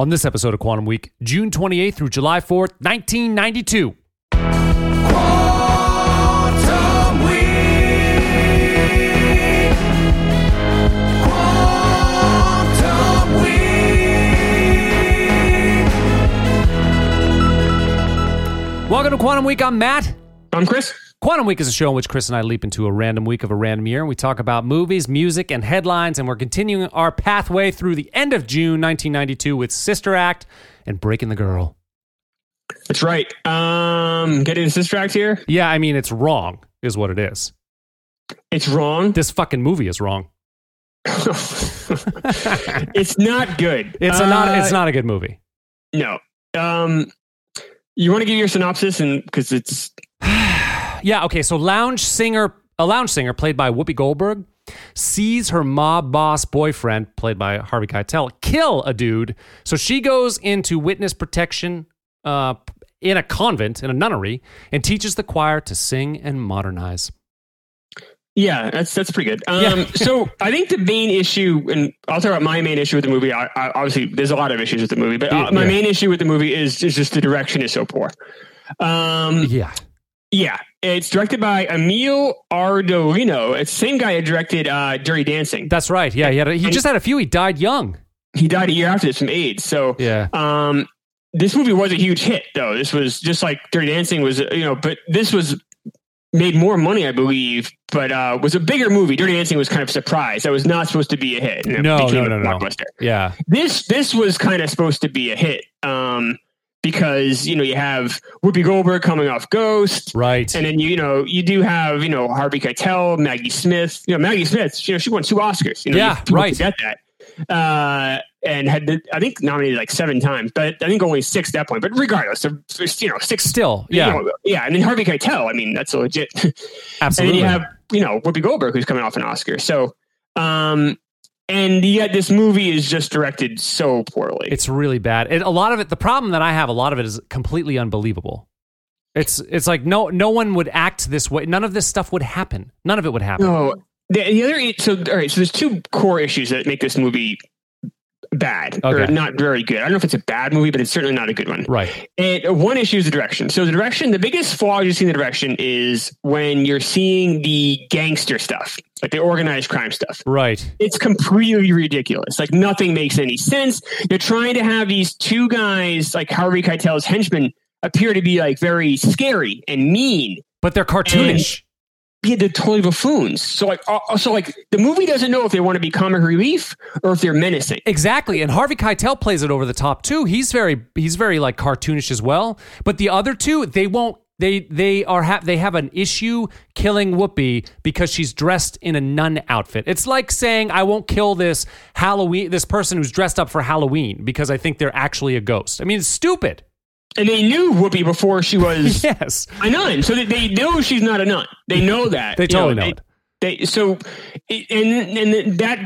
On this episode of Quantum Week, June 28th through July 4th, 1992. Quantum Week. Quantum Week. Welcome to Quantum Week. I'm Matt. I'm Chris. Quantum Week is a show in which Chris and I leap into a random week of a random year. and We talk about movies, music, and headlines, and we're continuing our pathway through the end of June 1992 with Sister Act and Breaking the Girl. That's right. Um, getting the Sister Act here. Yeah, I mean, it's wrong, is what it is. It's wrong. This fucking movie is wrong. it's not good. It's a not. Uh, It's not a good movie. No. Um, you want to give your synopsis and because it's Yeah. Okay. So lounge singer, a lounge singer played by Whoopi Goldberg, sees her mob boss boyfriend, played by Harvey Keitel, kill a dude. So she goes into witness protection uh, in a convent, in a nunnery, and teaches the choir to sing and modernize. yeah, that's that's pretty good. Um, Yeah. so I think the main issue, and I'll talk about my main issue with the movie. I, I, obviously, there's a lot of issues with the movie, but uh, my main issue with the movie is is just the direction is so poor. Um, Yeah. Yeah, it's directed by Emil Ardolino. It's the same guy that directed uh, Dirty Dancing. That's right. Yeah. He, had a, he just had a few. He died young. He died a year after this from AIDS. So Yeah. Um, this movie was a huge hit, though. This was just like Dirty Dancing was, you know, but this was made more money, I believe, but uh, was a bigger movie. Dirty Dancing was kind of a surprise. That was not supposed to be a hit. No, no, no, no. blockbuster. Yeah. This this was kind of supposed to be a hit um, because you know you have Whoopi Goldberg coming off Ghost. Right. And then you, you know you do have you know Harvey Keitel, Maggie Smith. You know Maggie Smith. You know she won two Oscars. You know, Yeah, right. Forget that. Uh, and had I think nominated like seven times, but I think only six at that point. But regardless, they're, you know six. Still. you Yeah. know, yeah. And then Harvey Keitel. I mean that's a legit. Absolutely. And then you have you know Whoopi Goldberg who's coming off an Oscar. So, um, and yet this movie is just directed so poorly. It's really bad. It, a lot of it, the problem that I have, a lot of it is completely unbelievable. It's it's like no no one would act this way. None of this stuff would happen. None of it would happen. No, the, the other so all right. So there's two core issues that make this movie bad or not very good. I don't know if it's a bad movie, but it's certainly not a good one. Right. And one issue is the direction. So the direction, the biggest flaw you see in the direction is when you're seeing the gangster stuff, like the organized crime stuff. Right. It's completely ridiculous. Like nothing makes any sense. You're trying to have these two guys, like Harvey Keitel's henchmen, appear to be like very scary and mean. But they're cartoonish. Yeah, they're totally buffoons. So like, uh, so like, the movie doesn't know if they want to be comic relief or if they're menacing. Exactly. And Harvey Keitel plays it over the top too. He's very he's very like cartoonish as well. But the other two, they won't they they are ha- they have an issue killing Whoopi because she's dressed in a nun outfit. It's like saying I won't kill this Halloween this person who's dressed up for Halloween because I think they're actually a ghost. I mean, it's stupid. And they knew Whoopi before she was Yes. a nun, so they, they know she's not a nun. They know that. They You totally know they, it. They so, and and that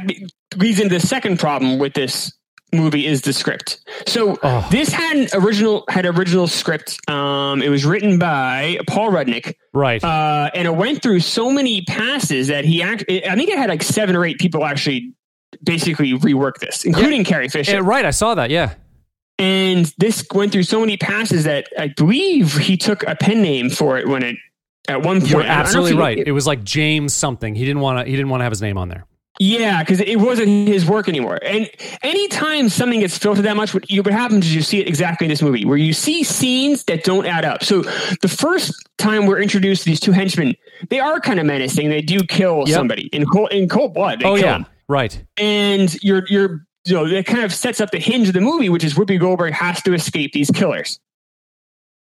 leads into the second problem with this movie is the script. So Oh. this had an original had original script. Um, it was written by Paul Rudnick, Right. uh, and it went through so many passes that he actually. I think it had like seven or eight people actually basically rework this, including Carrie Fisher. Yeah, right, I saw that. Yeah. And this went through so many passes that I believe he took a pen name for it when it at one point. You're I don't know if absolutely he- right. It was like James something. He didn't want to he didn't want to have his name on there. Yeah, because it wasn't his work anymore. And anytime something gets filtered that much, what, you, what happens is you see it exactly in this movie, where you see scenes that don't add up. So the first time we're introduced to these two henchmen, they are kind of menacing. They do kill Yep. somebody in cold in cold blood. They oh yeah. him. Right. and you're you're you know that kind of sets up the hinge of the movie, which is Whoopi Goldberg has to escape these killers.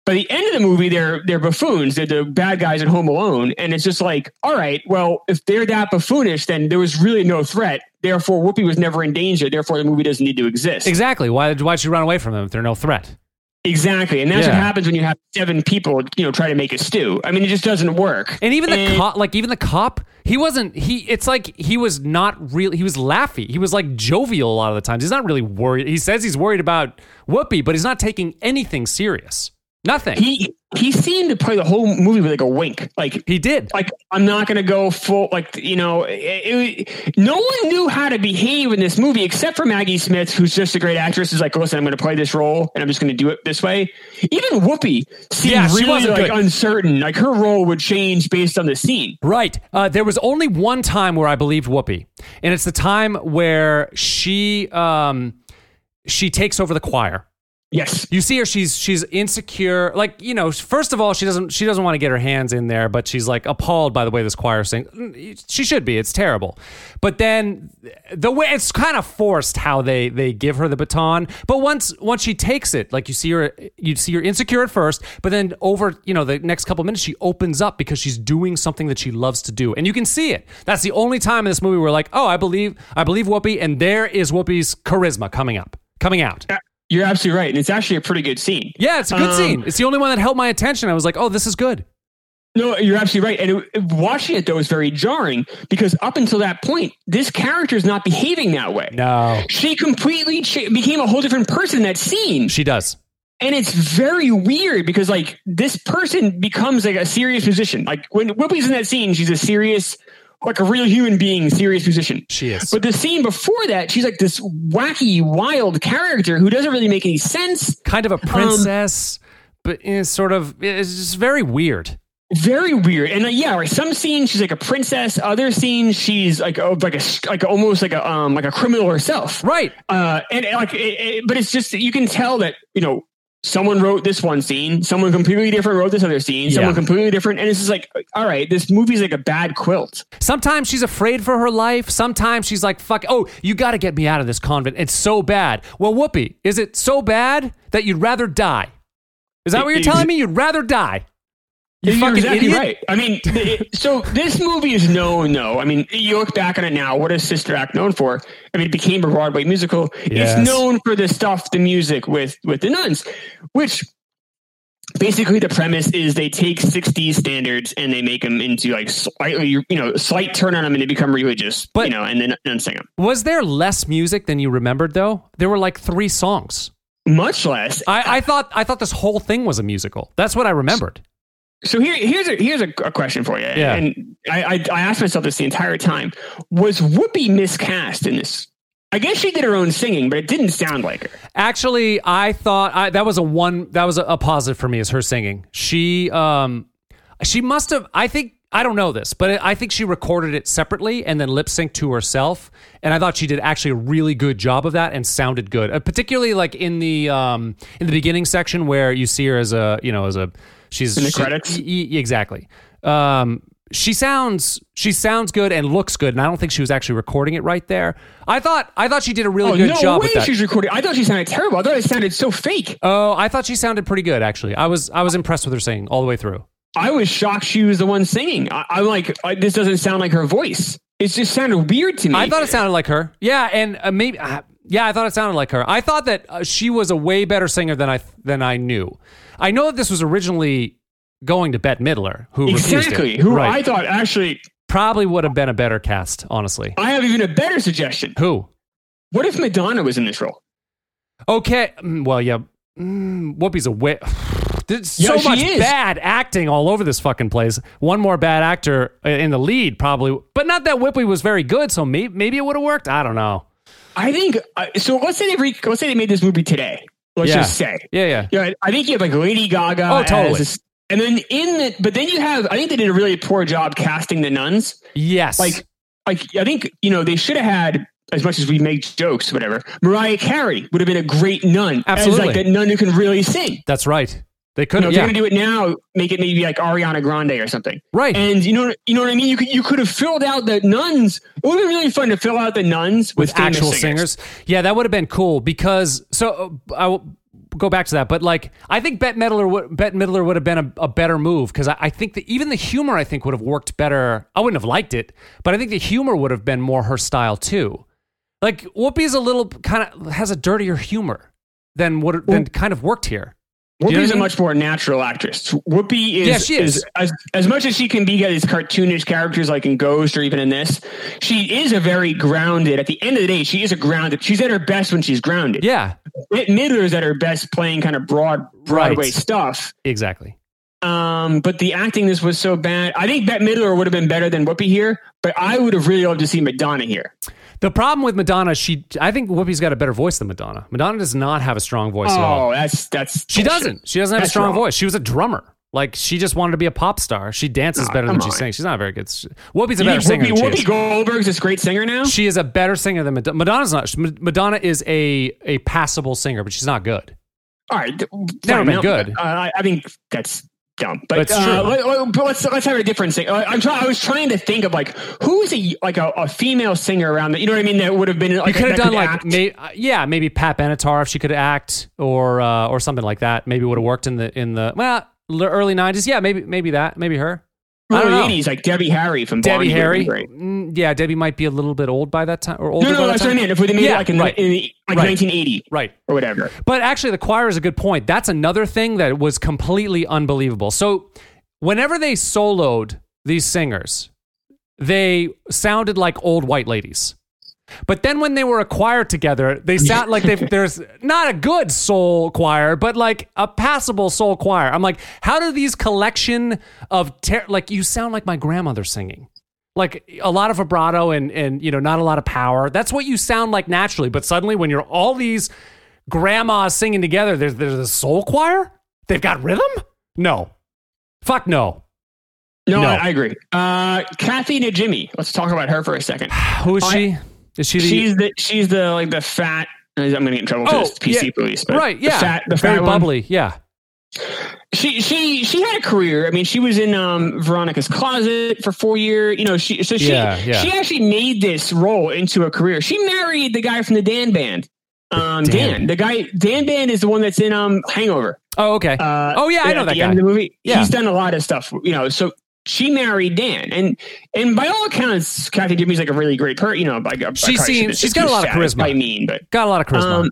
By the end of the movie, they're they're buffoons. They're the bad guys at Home Alone, and it's just like, all right, well, if they're that buffoonish, then there was really no threat. Therefore, Whoopi was never in danger. Therefore, the movie doesn't need to exist. Exactly. Why why'd you run away from them if they're no threat? Exactly, and that's Yeah. what happens when you have seven people, you know, try to make a stew. I mean, it just doesn't work. And even the And- cop, like even the cop, he wasn't. He, it's like he was not real. He was laughy. He was like jovial a lot of the times. He's not really worried. He says he's worried about Whoopi, but he's not taking anything serious. Nothing. He he seemed to play the whole movie with like a wink. Like he did. like I'm not going to go full like you know it, it- no one knew how to behave in this movie except for Maggie Smith who's just a great actress is like listen I'm going to play this role and I'm just going to do it this way even Whoopi seemed Yeah, she really wasn't like good. uncertain like her role would change based on the scene Right. Uh, there was only one time where I believed Whoopi, and it's the time where she um, she takes over the choir. Yes You see her; she's she's insecure. Like you know, first of all, she doesn't she doesn't want to get her hands in there, but she's like appalled by the way this choir sings. Mm, she should be. It's terrible. But then the way it's kind of forced how they they give her the baton. But once once she takes it, like you see her, you see her insecure at first, but then over you know the next couple minutes, she opens up because she's doing something that she loves to do, and you can see it. That's the only time in this movie where like, oh, I believe I believe Whoopi, and there is Whoopi's charisma coming up, coming out. You're absolutely right and it's actually a pretty good scene Yeah, it's a good Um, scene. It's the only one that held my attention. I was like, oh, this is good. No, you're absolutely right. And it, watching it though is very jarring because up until that point, this character is not behaving that way. No. She completely became a whole different person in that scene. She does. And it's very weird because like this person becomes like a serious musician. Like when Whoopi's in that scene, she's a serious, like a real human being, serious musician. She is. But the scene before that, she's like this wacky, wild character who doesn't really make any sense. kind of a princess, but it's sort of, it's just very weird. Very weird. And uh, yeah, right. Some scenes she's like a princess. Other scenes she's like oh, like a like almost like a um like a criminal herself. Right. Uh, and uh, like, it, it- but it's just you can tell that you know someone wrote this one scene, someone completely different wrote this other scene, someone Yeah. completely different, and it's just like, all right, this movie's like a bad quilt. Sometimes she's afraid for her life. Sometimes she's like, fuck, oh, you got to get me out of this convent. It's so bad. Well, Whoopi, is it so bad that you'd rather die? Is that what you're telling me? You'd rather die? You You're fucking exactly idiot. right. I mean, it- so this movie is known, though. I mean, you look back on it now. What is Sister Act known for? I mean, it became a Broadway musical. Yes. It's known for the stuff, the music with with the nuns, which basically the premise is they take 60s standards and they make them into like slightly, you know, slight turn on them and they become religious, But- you know, and then and sing them. Was there less music than you remembered, though? There were like three songs. Much less. I, I thought I thought this whole thing was a musical. That's what I remembered. So here, here's a here's a, a question for you, Yeah. and I, I I asked myself this the entire time: Was Whoopi miscast in this? I guess she did her own singing, but it didn't sound like her. Actually, I thought I, that was a one. That was a, a positive for me. Is her singing? She um, she must have. I think I don't know this, but I think she recorded it separately and then lip synced to herself. And I thought she did actually a really good job of that and sounded good, uh, particularly like in the um in the beginning section where you see her as a you know as a she's In the she- credits? y- y- exactly. Um, she sounds she sounds good and looks good, and I don't think she was actually recording it right there. I thought I thought she did a really Oh good no job way! with that. She's recording. I thought she sounded terrible. I thought it sounded so fake. Oh, I thought she sounded pretty good actually. I was I was impressed with her singing all the way through. I was shocked she was the one singing. I, I'm like, I, this doesn't sound like her voice. It just sounded weird to me. I thought it sounded like her. Yeah, and uh, maybe uh, yeah, I thought it sounded like her. I thought that uh, she was a way better singer than I than I knew. I know that this was originally going to Bette Midler, who exactly who Right. I thought actually. probably would have been a better cast, honestly. I have even a better suggestion. Who? What if Madonna was in this role? Okay, mm, well, yeah, mm, Whoopi's a way. There's so she much is. bad acting all over this fucking place. One more bad actor uh, in the lead, probably, but not that Whoopi was very good. So maybe maybe it would have worked. I don't know. I think uh, so. Let's say they re- let's say they made this movie today. Let's Yeah. just say. Yeah, yeah. Yeah, I think you have like Lady Gaga. Oh, totally. this- and then in the, but then you have. I think they did a really poor job casting the nuns. Yes. Like, like I think you know they should have had as much as we make jokes, whatever. Mariah Carey would have been a great nun, Absolutely. as like a nun who can really sing. that's right. They could have. if Yeah. you're gonna do it now, make it maybe like Ariana Grande or something. Right. And you know, you know what I mean. You could you could have filled out the nuns. It would have been really fun to fill out the nuns with, with actual singers. Yeah, that would have been cool because so uh, I will go back to that. But like, I think Bette Midler would Bette Midler would have been a, a better move because I, I think that even the humor I think would have worked better. I wouldn't have liked it, but I think the humor would have been more her style too. Like Whoopi's a little kind of has a dirtier humor than what than kind of worked here. Whoopi's You know what I a much more natural actress. Whoopi is, Yeah, she is. as as much as she can be these cartoonish characters like in Ghost or even in this. She is a very grounded. At the end of the day, she is a grounded. She's at her best when she's grounded. Yeah, Bette Midler is at her best playing kind of broad Broadway Right. stuff. exactly. Um, but the acting this was so bad. I think Bette Midler would have been better than Whoopi here, but I would have really loved to see Madonna here. The problem with Madonna, she I think Whoopi's got a better voice than Madonna. Madonna does not have a strong voice at all. Oh, that's that's She doesn't. She doesn't have a strong wrong. voice. She was a drummer. Like she just wanted to be a pop star. She dances better than she on. sings. She's not very good. Whoopi's a You better singer. Whoopi, than Whoopi is. Goldberg's this great singer now. She is a better singer than Madonna. Madonna's not. Madonna is a a passable singer, but she's not good. All right, Never been good. Uh, I, I think that's dumb. But That's uh. Let, let- but let's let's have a different thing. I'm trying. I was trying to think of like who's a like a, a female singer around that. You know what I mean? That would have been like You could have done like, may, uh, yeah, maybe Pat Benatar if she could act, or uh, or something like that. Maybe would have worked in the in the well early '90s. Yeah, maybe maybe that, maybe her. I don't early know. 80s, like Debbie Harry from Debbie Barney Harry. great. Mm, yeah, Debbie might be a little bit old by that time, or older. No, no, that that's what I time. meant. If they made Yeah, it like in, right. in the, like Right. 1980 Right. or whatever. But actually, the choir is a good point. That's another thing that was completely unbelievable. So, whenever they soloed these singers, they sounded like old white ladies. But then when they were a choir together, they sound like they've, there's not a good soul choir, but like a passable soul choir. I'm like, how do these collection of ter- like you sound like my grandmother singing? Like a lot of vibrato and and you know not a lot of power. That's what you sound like naturally. But suddenly when you're all these grandmas singing together, there's there's a soul choir. They've got rhythm. No, fuck no. No, No. I, I agree. Uh, Kathy Najimy. Let's talk about her for a second. Who is I- she? Is she the She's the she's the like the fat. I'm going to get in trouble for Oh, this PC yeah. police, but right? Yeah, the fat, the very fat one. bubbly. Yeah, She she she had a career. I mean, she was in um, Veronica's Closet for four years. You know, she so she Yeah, yeah. she actually made this role into a career. She married the guy from the Dan Band. Um, Dan. Dan. the guy Dan Band is the one that's in um Hangover. Oh, okay. Uh, oh, yeah, I know that the guy. End of the movie. Yeah. He's done a lot of stuff. You know, so she married Dan, and and by all accounts, Kathy Najimy's like a really great person. You know, by, by She seems- she's got a lot of charisma. I mean, but Got a lot of charisma. um,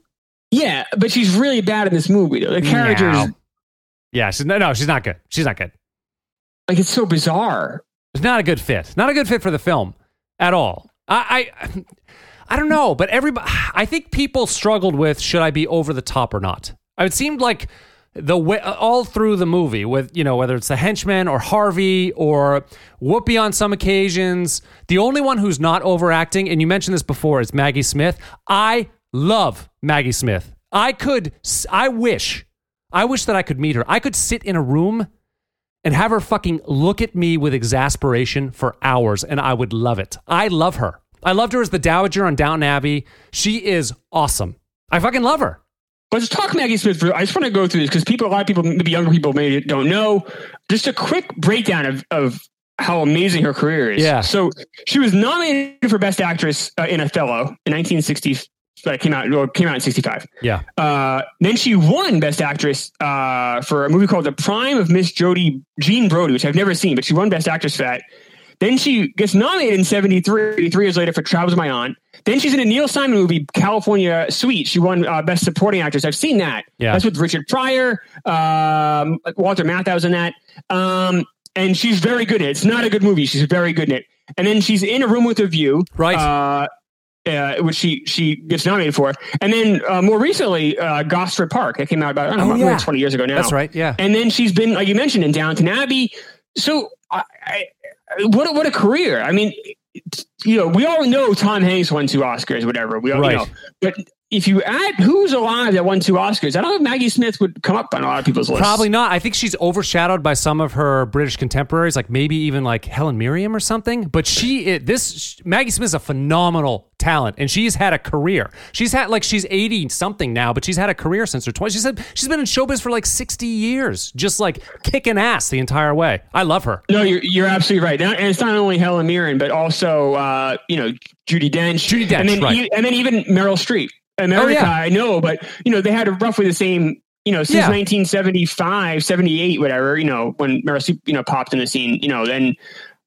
yeah, but she's really bad in this movie. Though. The characters, No. yeah, she's no, no, she's not good. She's not good. like, it's so bizarre. It's not a good fit. Not a good fit for the film at all. I, I, I don't know, but everybody, I think people struggled with should I be over the top or not. It seemed like the way all through the movie with you know whether it's the henchman or Harvey or Whoopi on some occasions. The only one who's not overacting, and you mentioned this before, is Maggie Smith. I love Maggie Smith. I could, I wish, I wish that I could meet her. I could sit in a room and have her fucking look at me with exasperation for hours, and I would love it. I love her. I loved her as the Dowager on Downton Abbey. She is awesome. I fucking love her. Let's talk Maggie Smith. For, I just want to go through this because people, a lot of people, maybe younger people, maybe don't know. Just a quick breakdown of, of how amazing her career is. Yeah. So she was nominated for Best Actress uh, in Othello in 1960. That came out well, came out in 65. Yeah. Uh, then she won Best Actress uh, for a movie called The Prime of Miss Jodie Jean Brodie, which I've never seen, but she won Best Actress for that. Then she gets nominated in 73, three years later for Travels with My Aunt. Then she's in a Neil Simon movie, California Suite. She won uh, Best Supporting Actress. I've seen that. Yeah. That's with Richard Pryor. Um, Walter Matthau was in that. Um, and she's very good in it. It's not a good movie. She's very good in it. And then she's in a room with a view. Right. Uh, uh, which she she gets nominated for, and then uh, more recently, uh, Gosford Park that came out about I don't know Oh, yeah. twenty years ago now. That's right. Yeah. And then she's been, like you mentioned, in Downton Abbey. So, I, I, what a, what a career! I mean, you know, we all know Tom Hanks won two Oscars, whatever. We all Right. know, but if you add who's alive that won two Oscars, I don't know if Maggie Smith would come up on a lot of people's lists. Probably not. I think she's overshadowed by some of her British contemporaries, like maybe even like Helen Mirren or something. But she, it, this Maggie Smith is a phenomenal talent, and she's had a career. She's had like she's eighty something now, but she's had a career since her twenty. She said she's been in showbiz for like sixty years, just like kicking ass the entire way. I love her. No, you're you're absolutely right. And it's not only Helen Mirren, but also uh, you know Judi Dench, Judi Dench, and then right. and then even Meryl Streep. America, yeah. I know, but you know they had roughly the same. You know, since Yeah. 1975, 78, whatever. You know, when Meryl Streep, you know, popped in the scene. You know, then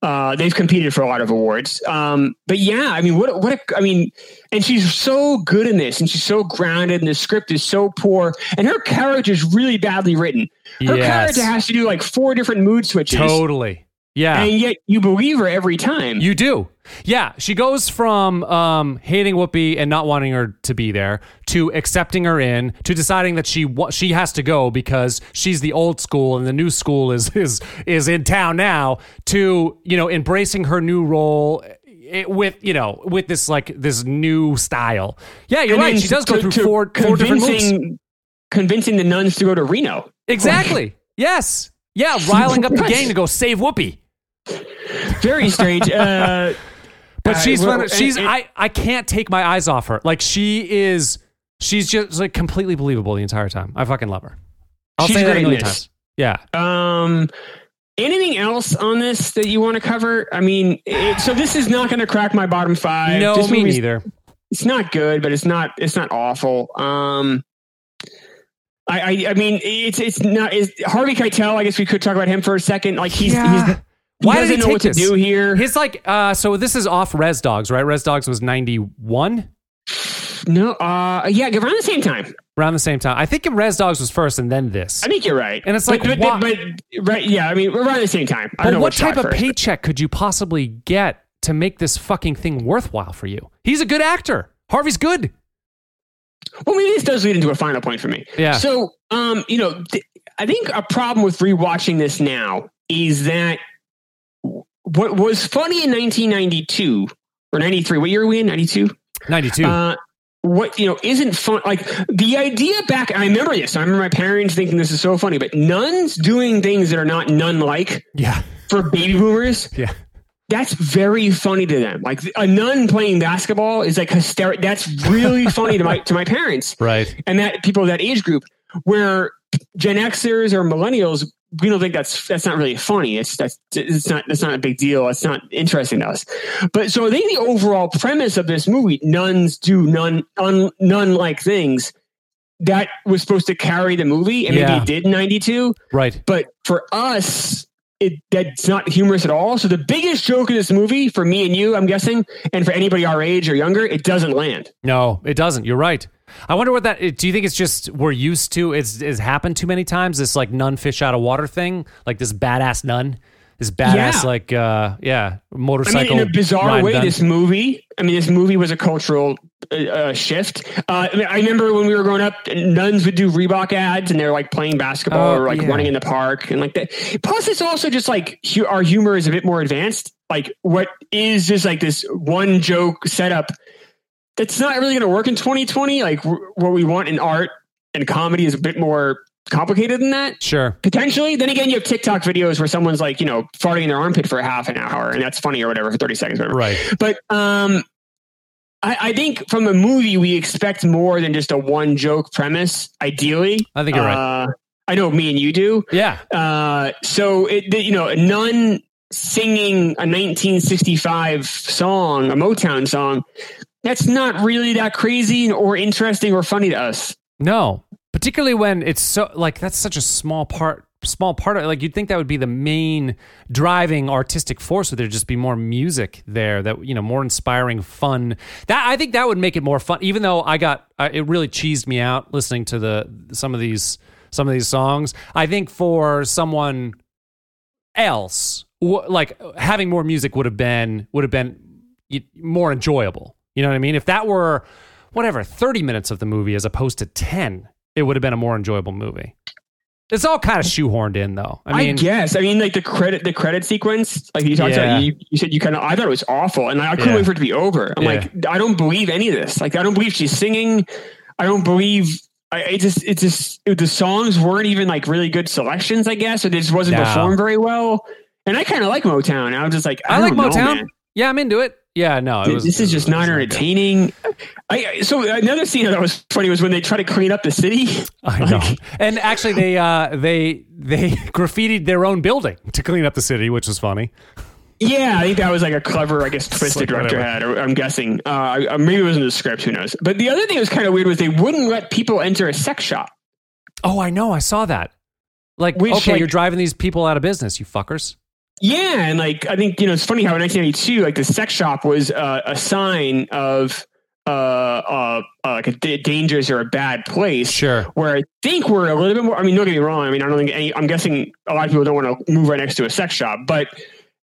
Uh, they've competed for a lot of awards. Um, but yeah, I mean, what, what, a, I mean, and she's so good in this and she's so grounded and the script is so poor and her character is really badly written. Her Yes. character has to do like four different mood switches. Totally. Yeah. And yet you believe her every time. You do. Yeah, she goes from um, hating Whoopi and not wanting her to be there to accepting her in to deciding that she wa- she has to go because she's the old school and the new school is is is in town now to you know embracing her new role eh, with you know with this like this new style. Yeah, you're And right. She does go through four four different moves. convincing- Convincing the nuns to go to Reno. Exactly. Yes. Yeah, riling up the gang to go save Whoopi. Very strange. Uh, But Uh, she's well, one, she's and- I I can't take my eyes off her. Like she is she's just like completely believable the entire time. I fucking love her. I'll She's say that a great million times. Yeah. Um, anything else on this that you want to cover? I mean, it, so this is not going to crack my bottom five. no, This me neither. It's not good, but it's not. It's not awful. Um, I, I, I mean, it's it's not. Is Harvey Keitel? I guess we could talk about him for a second. Like he's, Yeah. he's he Why did doesn't he know take what to this? do here. His like uh so this is off Res Dogs, right? Res Dogs was 91 no, uh, yeah, around the same time. around the same time. I think Res Dogs was first and then this. I think you're right. And it's like, but, why- but, right, yeah. I mean, around the same time. I but don't what what type of first, but- paycheck could you possibly get to make this fucking thing worthwhile for you? He's a good actor. Harvey's good. Well, maybe this does lead into a final point for me. Yeah. So, um, you know, th- I think a problem with rewatching this now is that what was funny in 1992 or 93, what year are we in? 92? 92. Uh, what, you know, isn't fun. Like the idea back, I remember this. I remember my parents thinking this is so funny, but nuns doing things that are not nun like yeah. for baby boomers. Yeah. That's very funny to them. Like a nun playing basketball is like hysterical. That's really funny to my to my parents Right. and that people of that age group where Gen Xers or millennials, we don't think that's that's not really funny. It's that's it's not that's not a big deal. It's not interesting to us. But so I think the overall premise of this movie, nuns do nun un, nun like things, that was supposed to carry the movie, and maybe it did in '92. Right. But for us, it that's not humorous at all. So the biggest joke in this movie, for me and you, I'm guessing, and for anybody our age or younger, it doesn't land. No, it doesn't. You're right. I wonder what that. Do you think it's just we're used to? It's, it's happened too many times. This like nun fish out of water thing, like this badass nun, this badass Yeah. like uh yeah motorcycle. I mean, in a bizarre way, nun. this movie. I mean, this movie was a cultural uh, uh, shift. Uh, I, mean, I remember when we were growing up, nuns would do Reebok ads, and they're like playing basketball Oh, or like yeah. running in the park and like that. Plus, it's also just like hu- our humor is a bit more advanced. Like what is just like this one joke setup that's not really going to work in 2020. Like what we want in art and comedy is a bit more complicated than that sure. potentially. Then again, you have TikTok videos where someone's like, you know, farting in their armpit for a half an hour, and that's funny or whatever for thirty seconds, whatever. Right. But um, I, I think from a movie we expect more than just a one joke premise. Ideally, I think you're right. Uh, I know me and you do. Yeah. Uh, so it, the- you know, nun singing a 1965 song, a Motown song. That's not really that crazy or interesting or funny to us. No, particularly when it's so like that's such a small part. Small part of like you'd think that would be the main driving artistic force. Would there just be more music there that you know more inspiring, fun? That I think that would make it more fun. Even though I got it really cheesed me out listening to the some of these some of these songs. I think for someone else, like having more music would have been would have been more enjoyable. You know what I mean? If that were whatever 30 minutes of the movie as opposed to 10, it would have been a more enjoyable movie. It's all kind of shoehorned in though. I I, guess. I mean, like the credit, the credit sequence, like you talked Yeah. about, you, you said you kind of, I thought it was awful, and I couldn't Yeah. wait for it to be over. I'm Yeah. like, I don't believe any of this. Like, I don't believe she's singing. I don't believe. I it just, it just, it, the songs weren't even like really good selections. I guess, or they just wasn't No. performed very well. And I kind of like Motown. I was just like, I, I like know, Motown. man. yeah, I'm into it. Yeah, no, it was, this is just not entertaining. I, so another scene that was funny was when they try to clean up the city. I know. and actually, they uh, they they graffitied their own building to clean up the city, which was funny. Yeah, I think that was like a clever, I guess, twist the director whatever. had. Or I'm guessing. Uh, maybe it was in the script. Who knows? But the other thing that was kind of weird was they wouldn't let people enter a sex shop. Oh, I know. I saw that. Like, Which, okay, like- you're driving these people out of business, you fuckers. Yeah, and like I think you know it's funny how in 1982, like the sex shop was uh, a sign of uh, uh, uh like a d- dangerous or a bad place. Sure. Where I think we're a little bit more. I mean, don't get me wrong. I mean, I don't think any. I'm guessing a lot of people don't want to move right next to a sex shop, but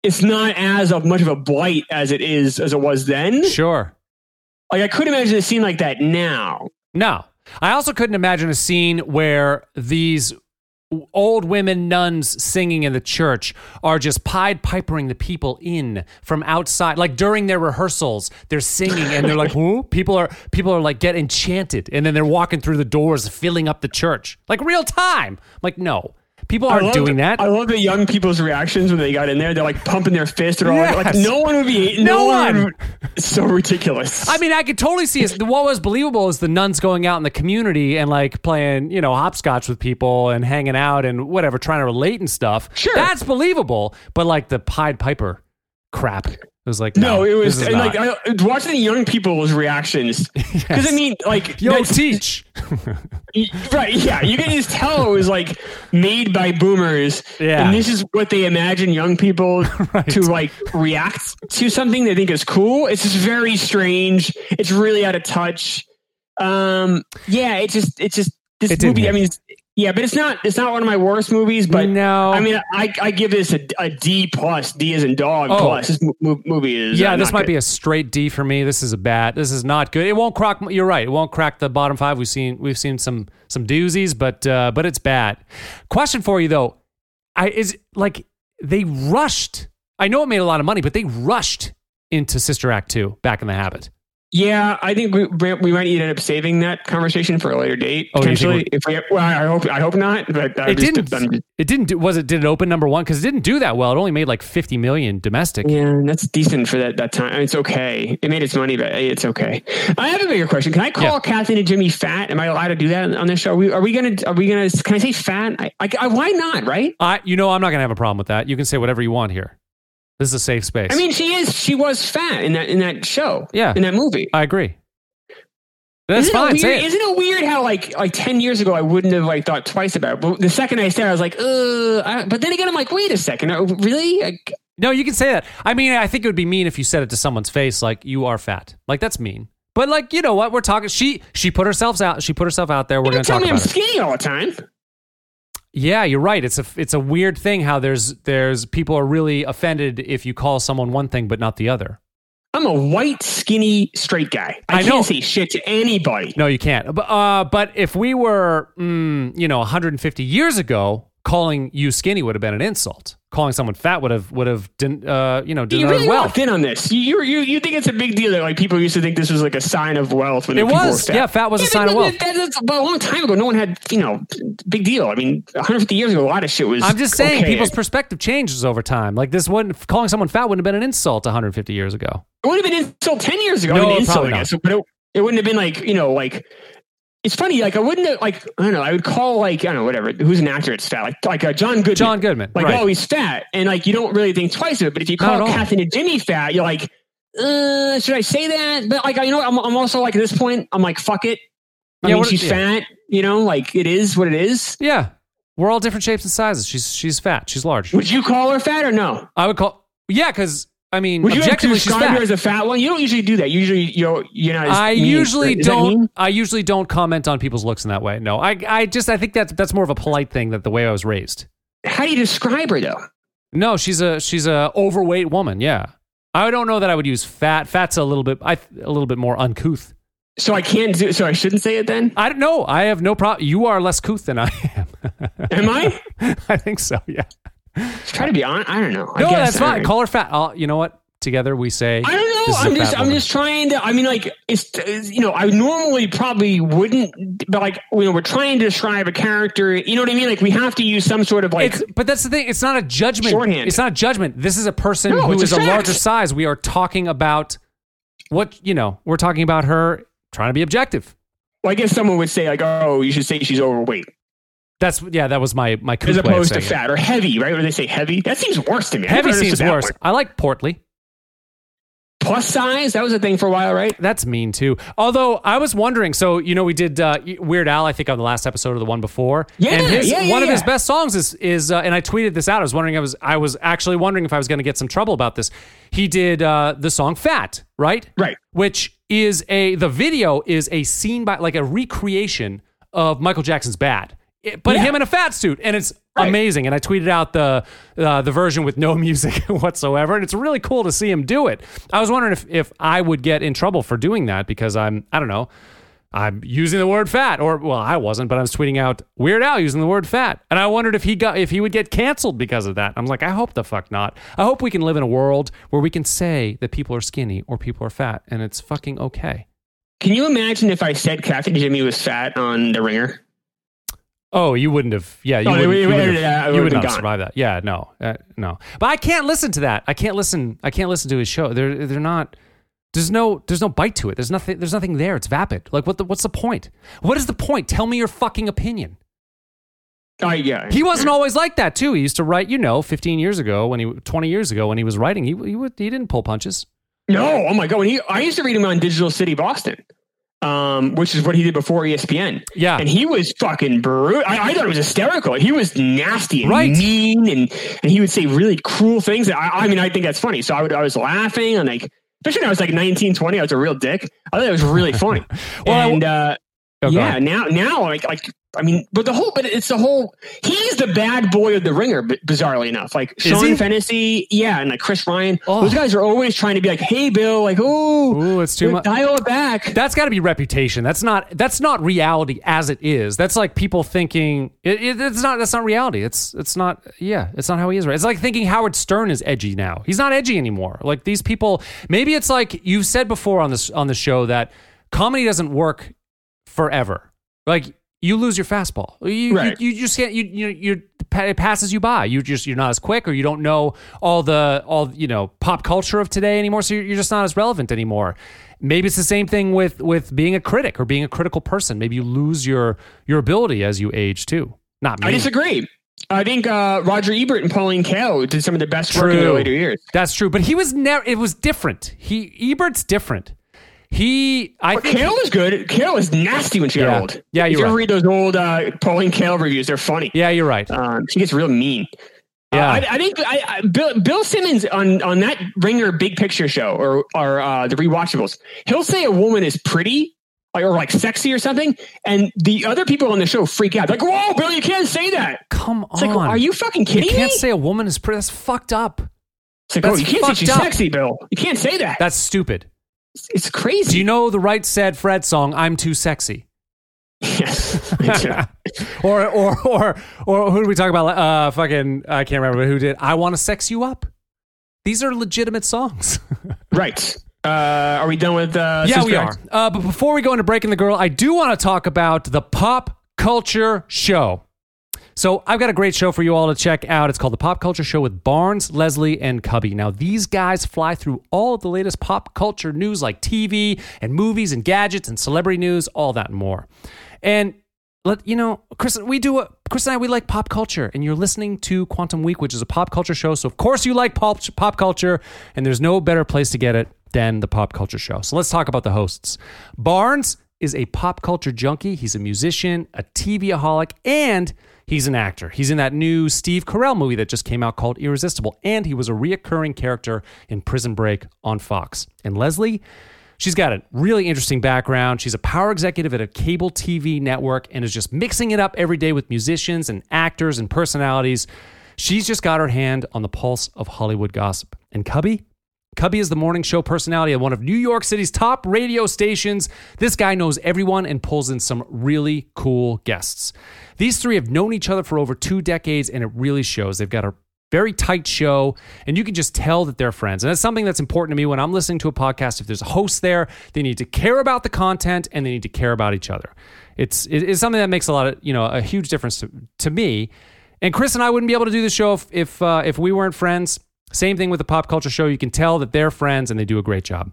it's not as of much of a blight as it is as it was then. Sure. Like I could imagine a scene like that now. No. I also couldn't imagine a scene where these old women nuns singing in the church are just pied pipering the people in from outside. Like during their rehearsals they're singing and they're like Who? people are people are like get enchanted. And then they're walking through the doors filling up the church. Like real time. Like no people aren't love doing that I love the young people's reactions when they got in there. They're like pumping their fist. They're all like, Yes. like, no one would be. No No, one. one. So ridiculous. I mean, I could totally see it. What was believable is the nuns going out in the community and like playing, you know, hopscotch with people and hanging out and whatever, trying to relate and stuff. Sure. That's believable. But like the Pied Piper crap, it was like, no, no, it was and like I, watching the young people's reactions because Yes. I mean, like Yo, teach. right? Yeah, you can just tell it was like made by boomers, Yeah. and this is what they imagine young people Right. to like react to something they think is cool. It's just very strange. It's really out of touch. Um, yeah, it's just it's just this It movie. I mean, it's, yeah, but it's not it's not one of my worst movies. But No. I mean, I I give this a, a D plus. D as in dog Oh. plus. This mo- mo- movie is yeah, uh, this might good. be a straight D for me. This is a bad. This is not good. It won't crack. You're right. It won't crack the bottom five. We've seen we've seen some some doozies, but uh, but it's bad. Question for you though, I is like they rushed. I know it made a lot of money, but they rushed into Sister Act two, Back in the Habit. Yeah, I think we we might end up saving that conversation for a later date Oh, you think potentially. If we, well, I hope I hope not. But I It didn't. It didn't. Do, was it? Did it open number one? Because it didn't do that well. It only made like fifty million domestic. yeah, that's decent for that that time. I mean, it's okay. It made its money, but it's okay. I have a bigger question. Can I call Yeah. Kathy Najimy fat? Am I allowed to do that on this show? Are we, are we gonna? Are we gonna? Can I say fat? I, I, I- why not? Right? I, you know, I'm not gonna have a problem with that. You can say whatever you want here. This is a safe space. I mean, she is. She was fat in that in that show. Yeah. in that movie. I agree. That's isn't fine. It weird, it. Isn't it weird how like like ten years ago I wouldn't have like thought twice about it, but the second I said it, I was like, uh. I, but then again, I'm like, wait a second, uh, really? Like, No, you can say that. I mean, I think it would be mean if you said it to someone's face, like you are fat. Like that's mean. But like, you know what? We're talking. She she put herself out. She put herself out there. We're going to tell talk me I'm about it. skinny all the time. Yeah, you're right. It's a it's a weird thing how there's there's people are really offended if you call someone one thing but not the other. I'm a white, skinny, straight guy. I, I can't say shit to anybody. No, you can't. But uh, but if we were, mm, you know, 150 years ago, calling you skinny would have been an insult. Calling someone fat would have would have uh, you know You denoted really wealth. walked in on this. You, you you you think it's a big deal that like people used to think this was like a sign of wealth when It was. were fat. Yeah, fat was a sign of wealth. that- that's- but a long time ago, no one had you know big deal. I mean, 150 years ago, a lot of shit was. I'm just saying, okay. people's perspective changes over time. Like this wouldn't calling someone fat wouldn't have been an insult 150 years ago. It would have been insult 10 years ago. No, I mean, insult, probably I guess. But it, it wouldn't have been like, you know, like, it's funny. Like, I wouldn't have, like, I don't know, I would call, like, I don't know, whatever, who's an actor that's fat? Like, like uh, John Goodman. John Goodman, Like, right. oh, he's fat. And, like, you don't really think twice of it. But if you call all. Kathy Najimy fat, you're like, uh, should I say that? But, like, you know, I'm, I'm also like, at this point, I'm like, fuck it. I Yeah, mean, she's yeah. fat, you know, like, it is what it is. Yeah, we're all different shapes and sizes. She's she's fat. She's large. Would you call her fat or no? I would call. Yeah, because I mean, Would you objectively, she's describe her as a fat one? You don't usually do that. Usually, you're, you're not as I mean. usually don't. I usually don't comment on people's looks in that way. No, I I just I think that's that's more of a polite thing that the way I was raised. How do you describe her, though? No, she's a she's a overweight woman. Yeah, I don't know that I would use fat. Fat's a little bit I a little bit more uncouth. So I can't do. So I shouldn't say it then. I don't know. I have no problem. You are less couth than I am. Am I? I think so. Yeah. Try to be on. I don't know. I No, guess, that's fine. Call her fat. I'll, you know what? Together we say. I don't know. is I'm just. I'm woman. just trying to. I mean, like it's. You know, I normally probably wouldn't, but like you know, we're trying to describe a character. You know what I mean? Like we have to use some sort of like. It's, but that's the thing. It's not a judgment. Shorthand. It's not a judgment. This is a person No, who it's a is a, larger size. We are talking about what you know. We're talking about her trying to be objective. well, I guess someone would say like, oh, you should say she's overweight That's yeah. That was my my as couth way of opposed to saying it. fat or heavy, right? Or they say heavy. That seems worse to me. Heavy seems worse. one. I like portly. plus size. That was a thing for a while, right? That's mean too. Although I was wondering, so you know, we did uh, Weird Al, I think, on the last episode of the one before. Yeah, and his, yeah, yeah, one of his best songs is is, uh, and I tweeted this out. I was wondering, I was I was actually wondering if I was going to get some trouble about this. He did uh, the song "Fat," right? Right. Which is a the video is a scene by like a recreation of Michael Jackson's "Bad," It- but Yeah. him in a fat suit, and it's Right. amazing. And I tweeted out the uh, the version with no music whatsoever, and it's really cool to see him do it. I was wondering if if I would get in trouble for doing that because I'm I don't know. I'm using the word fat, or well, I wasn't, but I was tweeting out Weird Al using the word fat, and I wondered if he got if he would get canceled because of that. I'm like, I hope the fuck not. I hope we can live in a world where we can say that people are skinny or people are fat, and it's fucking okay. Can you imagine if I said Kathy Najimy was fat on The Ringer? Oh, you wouldn't have. Yeah, you Oh, wouldn't, you wouldn't have, it you would not been have gone. survived that. Yeah, no, uh, no. But I can't listen to that. I can't listen. I can't listen to his show. They're they're not. There's no there's no bite to it. There's nothing. There's nothing there. It's vapid. Like what? The, what's the point? What is the point? Tell me your fucking opinion. Oh, yeah. He wasn't always like that too. He used to write, you know, 15 years ago when he 20 years ago when he was writing, he he, would, he didn't pull punches. No, oh my god! When he, I used to read him on Digital City Boston, um, which is what he did before ESPN. Yeah. and he was fucking brutal. I, I thought it was hysterical. He was nasty and Right. mean, and and he would say really cruel things. I, I mean, I think that's funny. So I would, I was laughing, and like, especially when I was like 19, 20, I was a real dick. I thought it was really funny. Well, and uh, Oh, yeah, now now like like. I mean, but the whole, but it's the whole. He's the bad boy of the ringer, b- bizarrely enough. Like Is Sean he? Fennessy, yeah, and like Chris Ryan. Oh. Those guys are always trying to be like, "Hey, Bill, like, oh, Ooh, it's too much. dial it back." That's got to be reputation. That's not that's not reality as it is. That's like people thinking it, it, it's not that's not reality. It's it's not yeah, it's not how he is. Right? It's like thinking Howard Stern is edgy now. He's not edgy anymore. Like these people, maybe it's like you've said before on this on the show that comedy doesn't work forever. Like you lose your fastball. You Right. you, you just can't you you you it passes you by. You just you're not as quick, or you don't know all the all you know pop culture of today anymore. So you're, you're just not as relevant anymore. Maybe it's the same thing with with being a critic or being a critical person. Maybe you lose your your ability as you age too. Not me. I disagree. I think uh, Roger Ebert and Pauline Kael did some of the best work in their True. later years. That's true, but he was never. It was different. He Ebert's different. He I But think Kael was good. Kael is nasty when she Yeah. got old. Yeah, you're you ever right. read those old uh, Pauline Kael reviews, they're funny. yeah, you're right. Um, she gets real mean. Yeah. Uh, I, I think I, I, Bill, Bill Simmons on, on that Ringer Big Picture show or or uh, the rewatchables, he'll say a woman is pretty or like sexy or something, and the other people on the show freak out. Like, whoa, Bill, you can't say that. Come It's on. like, are you fucking kidding me? You can't me? say a woman is pretty. That's fucked up. it's like, oh, you can't say she's up. sexy, Bill. You can't say that. That's stupid. It's, crazy. Do you know the right said Fred song? I'm too sexy. yes. Or or or or who did we talk about? Uh, fucking I can't remember who did. I want to sex you up. These are legitimate songs. right. Uh, are we done with? Uh, yeah, we are. Uh, but before we go into breaking the girl, I do want to talk about the pop culture show. So I've got a great show for you all to check out. It's called the Pop Culture Show with Barnes, Leslie, and Cubby. Now these guys fly through all of the latest pop culture news like TV and movies and gadgets and celebrity news, all that and more. And let you know, Chris, we do Chris and I we like pop culture, and you're listening to Quantum Week, which is a pop culture show. So of course you like pop pop culture, and there's no better place to get it than the pop culture show. So let's talk about the hosts. Barnes is a pop culture junkie. He's a musician, a TV-aholic, and he's an actor. He's in that new Steve Carell movie that just came out called Irresistible, and he was a reoccurring character in Prison Break on Fox. And Leslie, she's got a really interesting background. She's a power executive at a cable TV network and is just mixing it up every day with musicians and actors and personalities. She's just got her hand on the pulse of Hollywood gossip. And Cubby, Cubby is the morning show personality at one of New York City's top radio stations. This guy knows everyone and pulls in some really cool guests. These three have known each other for over two decades, and it really shows. They've got a very tight show, and you can just tell that they're friends. And that's something that's important to me when I'm listening to a podcast. If there's a host there, they need to care about the content and they need to care about each other. It's it's something that makes a lot of you know a huge difference to, to me. And Chris and I wouldn't be able to do the show if if, uh, if we weren't friends. Same thing with the pop culture show. You can tell that they're friends and they do a great job.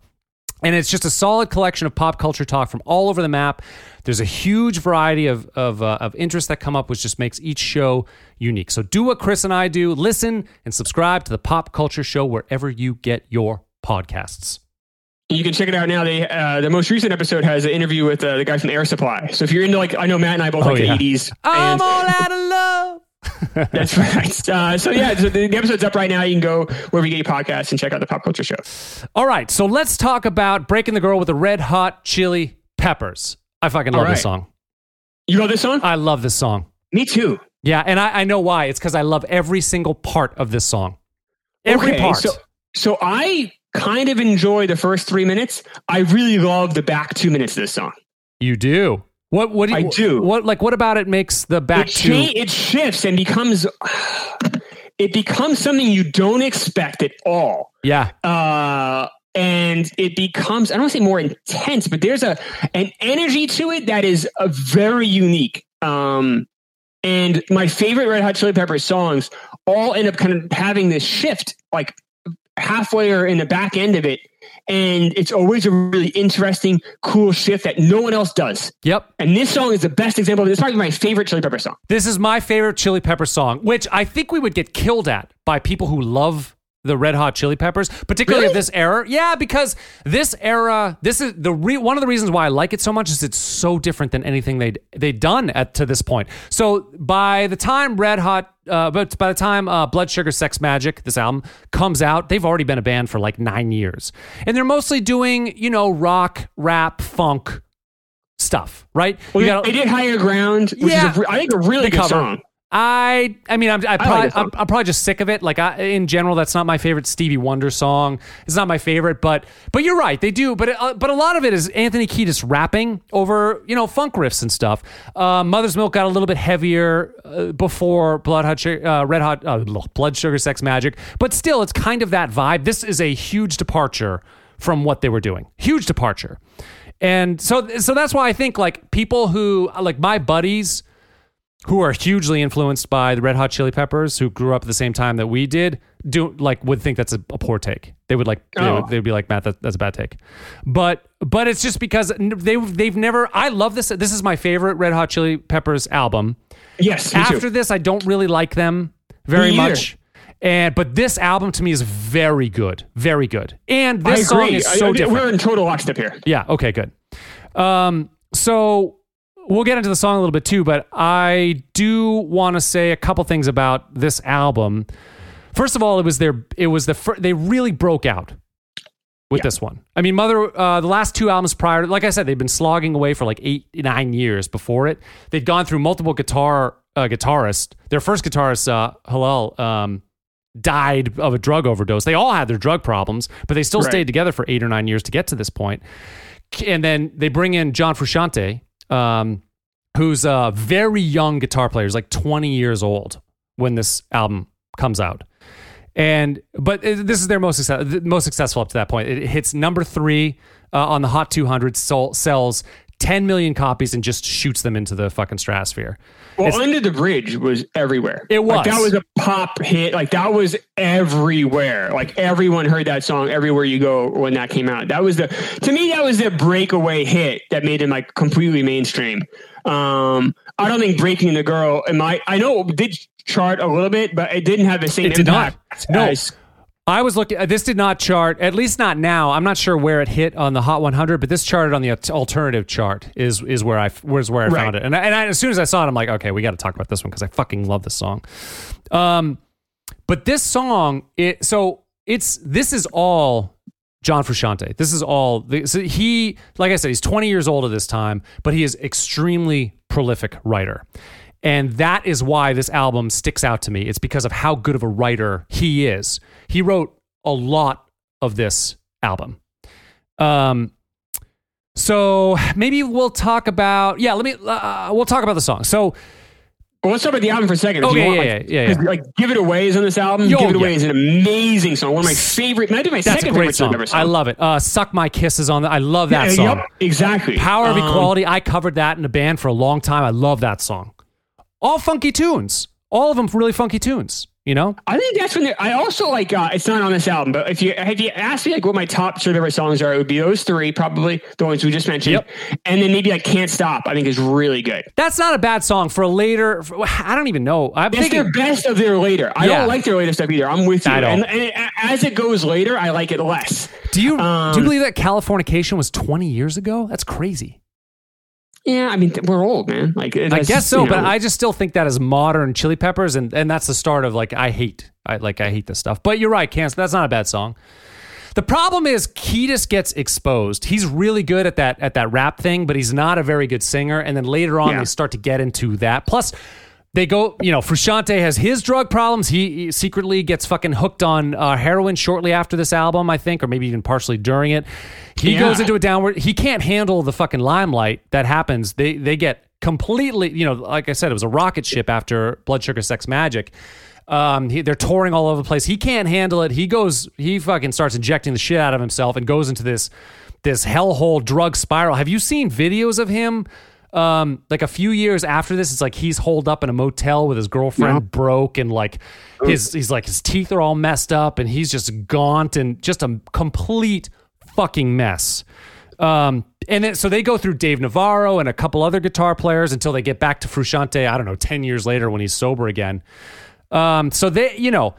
And it's just a solid collection of pop culture talk from all over the map. There's a huge variety of of, uh, of interests that come up, which just makes each show unique. So do what Chris and I do: listen and subscribe to the Pop Culture Show wherever you get your podcasts. You can check it out now. They uh, the most recent episode has an interview with uh, the guy from Air Supply. So if you're into like, I know Matt and I both Oh, like yeah. the '80s. I'm bands. all out of love. That's right. Uh, so yeah, so the, episode's up right now. You can go wherever you get your podcasts and check out the Pop Culture Show. All right, so let's talk about breaking the girl with the red hot chili peppers. I fucking love All this song. You know this song? I love this song. Me too. Yeah, and I, I know why. It's because I love every single part of this song. Every Okay, part. So, so I kind of enjoy the first three minutes. I really love the back two minutes of this song. you do. What? What do you, I do. What? Like, what about it makes the back it, it shifts and becomes it becomes something you don't expect at all. Yeah, Uh, and it becomes I don't want to say more intense, but there's a an energy to it that is a very unique. Um, and my favorite Red Hot Chili Peppers songs all end up kind of having this shift, like halfway or in the back end of it. And it's always a really interesting, cool shift that no one else does. yep. And this song is the best example of it. It's probably my favorite Chili Pepper song. This is my favorite Chili Pepper song, which I think we would get killed at by people who love the Red Hot Chili Peppers, particularly Really? this era. Yeah, because this era, this is the re- one of the reasons why I like it so much is it's so different than anything they'd they'd done at to this point. So by the time Red Hot, uh, but by the time uh, Blood Sugar Sex Magik, this album comes out, they've already been a band for like nine years, and they're mostly doing you know rock, rap, funk stuff, right? Well, You they, gotta- they did Higher Ground, which Yeah. is a, I think a really good cover. song. I I mean I'm I probably, like the I'm, song. I'm probably just sick of it. Like I, in general, that's not my favorite Stevie Wonder song. It's not my favorite, but but you're right, they do. But uh, but a lot of it is Anthony Kiedis rapping over you know funk riffs and stuff. Uh, Mother's Milk got a little bit heavier uh, before Blood Hot uh, Red Hot uh, Blood Sugar Sex Magik, but still it's kind of that vibe. This is a huge departure from what they were doing. Huge departure. And so so that's why I think like people who like my buddies who are hugely influenced by the Red Hot Chili Peppers, who grew up at the same time that we did, do like would think that's a, a poor take. They would like they Oh. would, they'd be like, Matt, that, that's a bad take. But but it's just because they they've never. I love this. This is my favorite Red Hot Chili Peppers album. Yes. After this, I don't really like them very much. And but this album to me is very good, very good. And I this song is I- so I- different. We're in total lockstep here. Yeah. Okay. Good. Um, so we'll get into the song a little bit too, but I do want to say a couple things about this album. First of all, it was their it was the fir- they really broke out with Yeah. this one. I mean, Mother uh, the last two albums prior, like I said, they've been slogging away for like eight nine years before it. They'd gone through multiple guitar uh, guitarists. Their first guitarist, uh, Hillel, um, died of a drug overdose. They all had their drug problems, but they still Right. stayed together for eight or nine years to get to this point. And then they bring in John Frusciante, um, who's a very young guitar player. He's like 20 years old when this album comes out. And but it- this is their most success, most successful up to that point. It hits number three uh, on the Hot 200, sold, sells 10 million copies, and just shoots them into the fucking stratosphere. Well, It's- Under the Bridge was everywhere. It Like, was. that was a pop hit. Like that was everywhere. Like everyone heard that song everywhere you go when that came out. That was the to me that was the breakaway hit that made him like completely mainstream. Um, I don't think Breaking the Girl and my I know it did chart a little bit, but it didn't have the same It did not. impact No. as I was looking. This did not chart, at least not now. I'm not sure where it hit on the Hot 100, but this charted on the alternative chart. Is is where I was where I Right. found it. And, I, and I, as soon as I saw it, I'm like, okay, we got to talk about this one because I fucking love this song. Um, but this song, it so it's this is all John Frusciante. This is all so he. Like I said, he's 20 years old at this time, but he is extremely prolific writer. And that is why this album sticks out to me. It's because of how good of a writer he is. He wrote a lot of this album. Um, so maybe we'll talk about yeah. Let me uh, we'll talk about the song. So Well, let's talk about the album for a second. you want, yeah, like, yeah, yeah, 'cause, Like, Give It Away is on this album. Yo, Give It Away yeah. is an amazing song. One of my favorite. Might be my that's second favorite song. Pepper song. I love it. Uh, Suck My Kisses on that. I love that Yeah, song. Yep, exactly. Power of Um, Equality. I covered that in a band for a long time. I love that song. All funky tunes. All of them really funky tunes. You know? I think that's when they're- I also like. Uh, it's not on this album, but if you if you ask me like what my top Chili Pepper songs are, it would be those three, probably the ones we just mentioned, Yep. and then maybe like "Can't Stop." I think is really good. That's not a bad song for a later. For, I don't even know. I'm thinking. their best of their later. I Yeah. don't like their later stuff either. I'm with you. I don't. And, and it- as it goes later, I like it less. Do you Um, do you believe that Californication was 20 years ago? That's crazy. Yeah, I mean we're old, man. Like I guess so, but I just still think that is modern Chili Peppers, and and that's the start of like I hate, I like I hate this stuff. But you're right, Cancer. That's not a bad song. The problem is Kiedis gets exposed. He's really good at that at that rap thing, but he's not a very good singer. And then later on, Yeah. they start to get into that. Plus, they go, you know, Frusciante has his drug problems. He, he secretly gets fucking hooked on uh, heroin shortly after this album, I think, or maybe even partially during it. He Yeah. goes into a downward. He can't handle the fucking limelight that happens. They they get completely, you know, like I said, it was a rocket ship after Blood Sugar Sex Magik. Um, he, they're touring all over the place. He can't handle it. He goes, he fucking starts injecting the shit out of himself and goes into this this hellhole drug spiral. Have you seen videos of him? Um, like a few years after this, it's like he's holed up in a motel with his girlfriend Yeah. broke and like his he's like his teeth are all messed up and he's just gaunt and just a complete fucking mess. Um, and then so they go through Dave Navarro and a couple other guitar players until they get back to Frusciante. I don't know, ten years later when he's sober again. Um, so they, you know,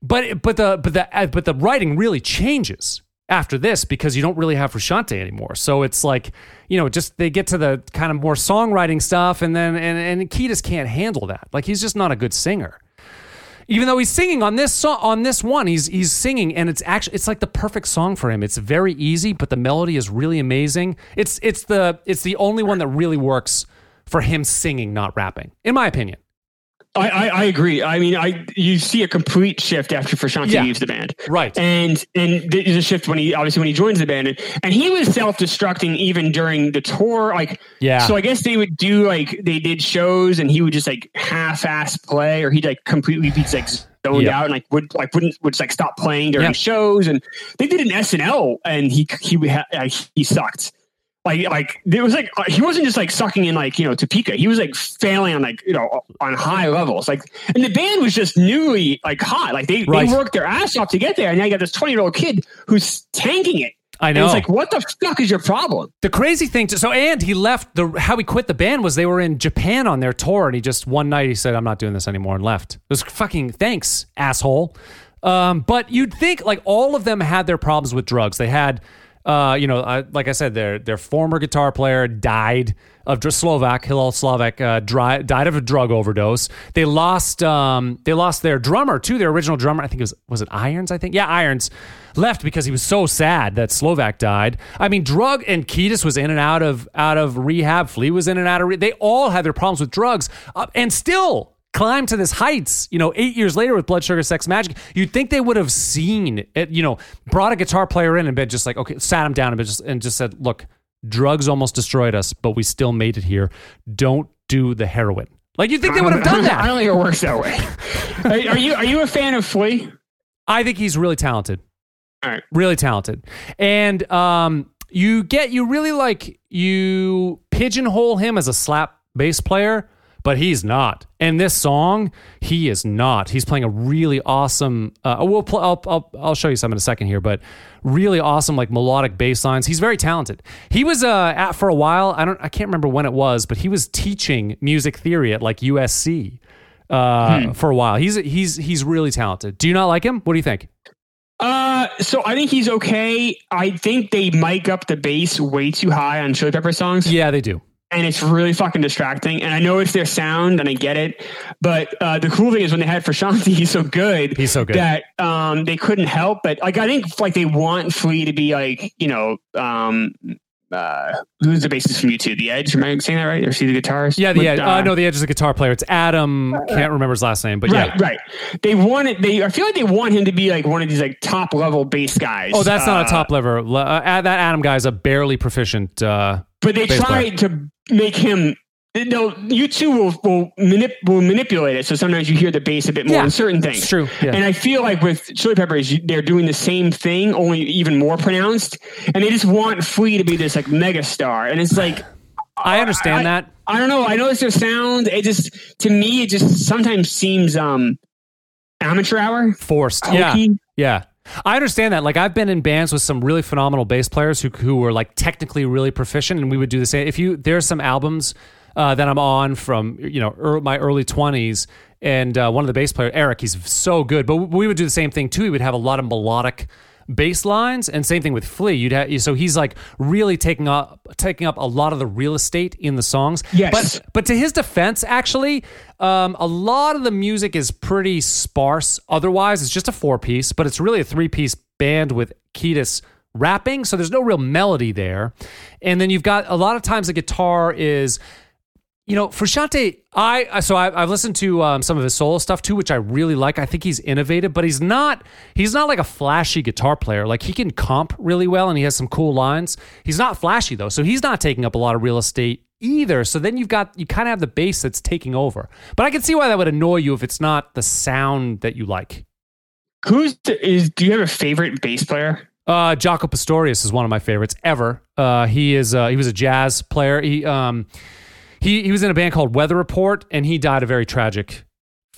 but but the but the uh, but the writing really changes after this because you don't really have Frusciante anymore. So it's like you know, just they get to the kind of more songwriting stuff, and then and and Kiedis can't handle that. Like he's just not a good singer. Even though he's singing on this song, on this one, he's he's singing, and it's actually it's like the perfect song for him. It's very easy, but the melody is really amazing. It's it's the it's the only one that really works for him singing, not rapping, in my opinion. I, I, I agree. I mean, I you see a complete shift after Frusciante Yeah. leaves the band, Right. And and there's a shift when he obviously when he joins the band, and, and he was self destructing even during the tour. Like, Yeah. So I guess they would do like they did shows, and he would just like half ass play, or he'd like completely be like zoned Yeah. out, and like would like wouldn't would just, like stop playing during Yeah. shows. And they did an SNL, and he he would uh, he sucked. Like, like it was like he wasn't just like sucking in like you know Topeka. He was like failing on like you know on high levels. Like, and the band was just newly like hot. Like they, Right. they worked their ass off to get there, and now you got this twenty year old kid who's tanking it. I And know. it's like, what the fuck is your problem? The crazy thing, to, so and he left the how he quit the band was they were in Japan on their tour, and he just one night he said, "I'm not doing this anymore," and left. It was fucking thanks, asshole. Um, but you'd think like all of them had their problems with drugs. They had, uh, you know, uh, like I said, their their former guitar player died of Slovak Hillel Slovak uh, dry, died of a drug overdose. They lost um, they lost their drummer too, their original drummer. I think it was was it Irons. I think yeah, Irons left because he was so sad that Slovak died. I mean, drug and Kiedis was in and out of out of rehab. Flea was in and out of. Re- they all had their problems with drugs, uh, and still climbed to this heights. You know, eight years later with Blood Sugar Sex Magik, you'd think they would have seen it. You know, brought a guitar player in and been just like, okay, sat him down and, been just, and just said, look, drugs almost destroyed us, but we still made it here. Don't do the heroin. Like you think they would have done that? I that? don't think it works that way. are, are you are you a fan of Flea? I think he's really talented. All right. really talented and um you get you really like you pigeonhole him as a slap bass player but he's not. And this song he is not. He's playing a really awesome uh we'll pl- I'll, I'll i'll show you some in a second here but really awesome like melodic bass lines. He's very talented. He was uh at for a while i don't i can't remember when it was but he was teaching music theory at like usc uh for a while. He's he's he's really talented. Do you not like him? What do you think? Uh, so I think he's okay. I think they mic up the bass way too high on Chili Pepper songs. yeah they do and it's really fucking distracting. And I know it's their sound, and I get it. But uh, the cool thing is when they had Frusciante, he's so good. He's so good. that um, they couldn't help. But like I think like they want Flea to be like you know um, uh, who's the bassist from U2? The Edge. Am I saying that right? Or see the guitarist? Yeah, the Edge. Uh, no, the Edge is a guitar player. It's Adam. Can't remember his last name, but Right, yeah. right. They want it. They I feel like they want him to be like one of these like top level bass guys. Oh, that's not a Uh, top level. Uh, that Adam guy is a barely proficient. Uh, but they tried to make him. No, U2 will will, manip, will manipulate it. So sometimes you hear the bass a bit more Yeah, in certain things. it's true, yeah. And I feel like with Chili Peppers, they're doing the same thing, only even more pronounced. And they just want Flea to be this like mega star. And it's like I understand I- that. I don't know. I know it's their sound. It just to me, it just sometimes seems um amateur hour. forced. Yeah, yeah. I understand that. Like I've been in bands with some really phenomenal bass players who who were like technically really proficient, and we would do the same. If you there's some albums uh, that I'm on from you know ear my early 20s, and uh, one of the bass players Eric, he's so good. But we would do the same thing too. He would have a lot of melodic bass lines, and same thing with Flea. You'd have so he's like really taking up taking up a lot of the real estate in the songs. Yes. but but to his defense, actually, um, a lot of the music is pretty sparse. Otherwise, it's just a four piece, but it's really a three piece band with Kiedis rapping. So there's no real melody there. And then you've got a lot of times the guitar is you know, Frusciante, I so I, I've listened to um, some of his solo stuff too, which I really like. I think he's innovative, but he's not he's not like a flashy guitar player. Like he can comp really well, and he has some cool lines. He's not flashy though, so he's not taking up a lot of real estate either. So then you've got you kind of have the bass that's taking over. But I can see why that would annoy you if it's not the sound that you like. Who's the, is? Do you have a favorite bass player? Uh, Jaco Pastorius is one of my favorites ever. Uh, he is uh, he was a jazz player. He um he he was in a band called Weather Report, and he died a very tragic,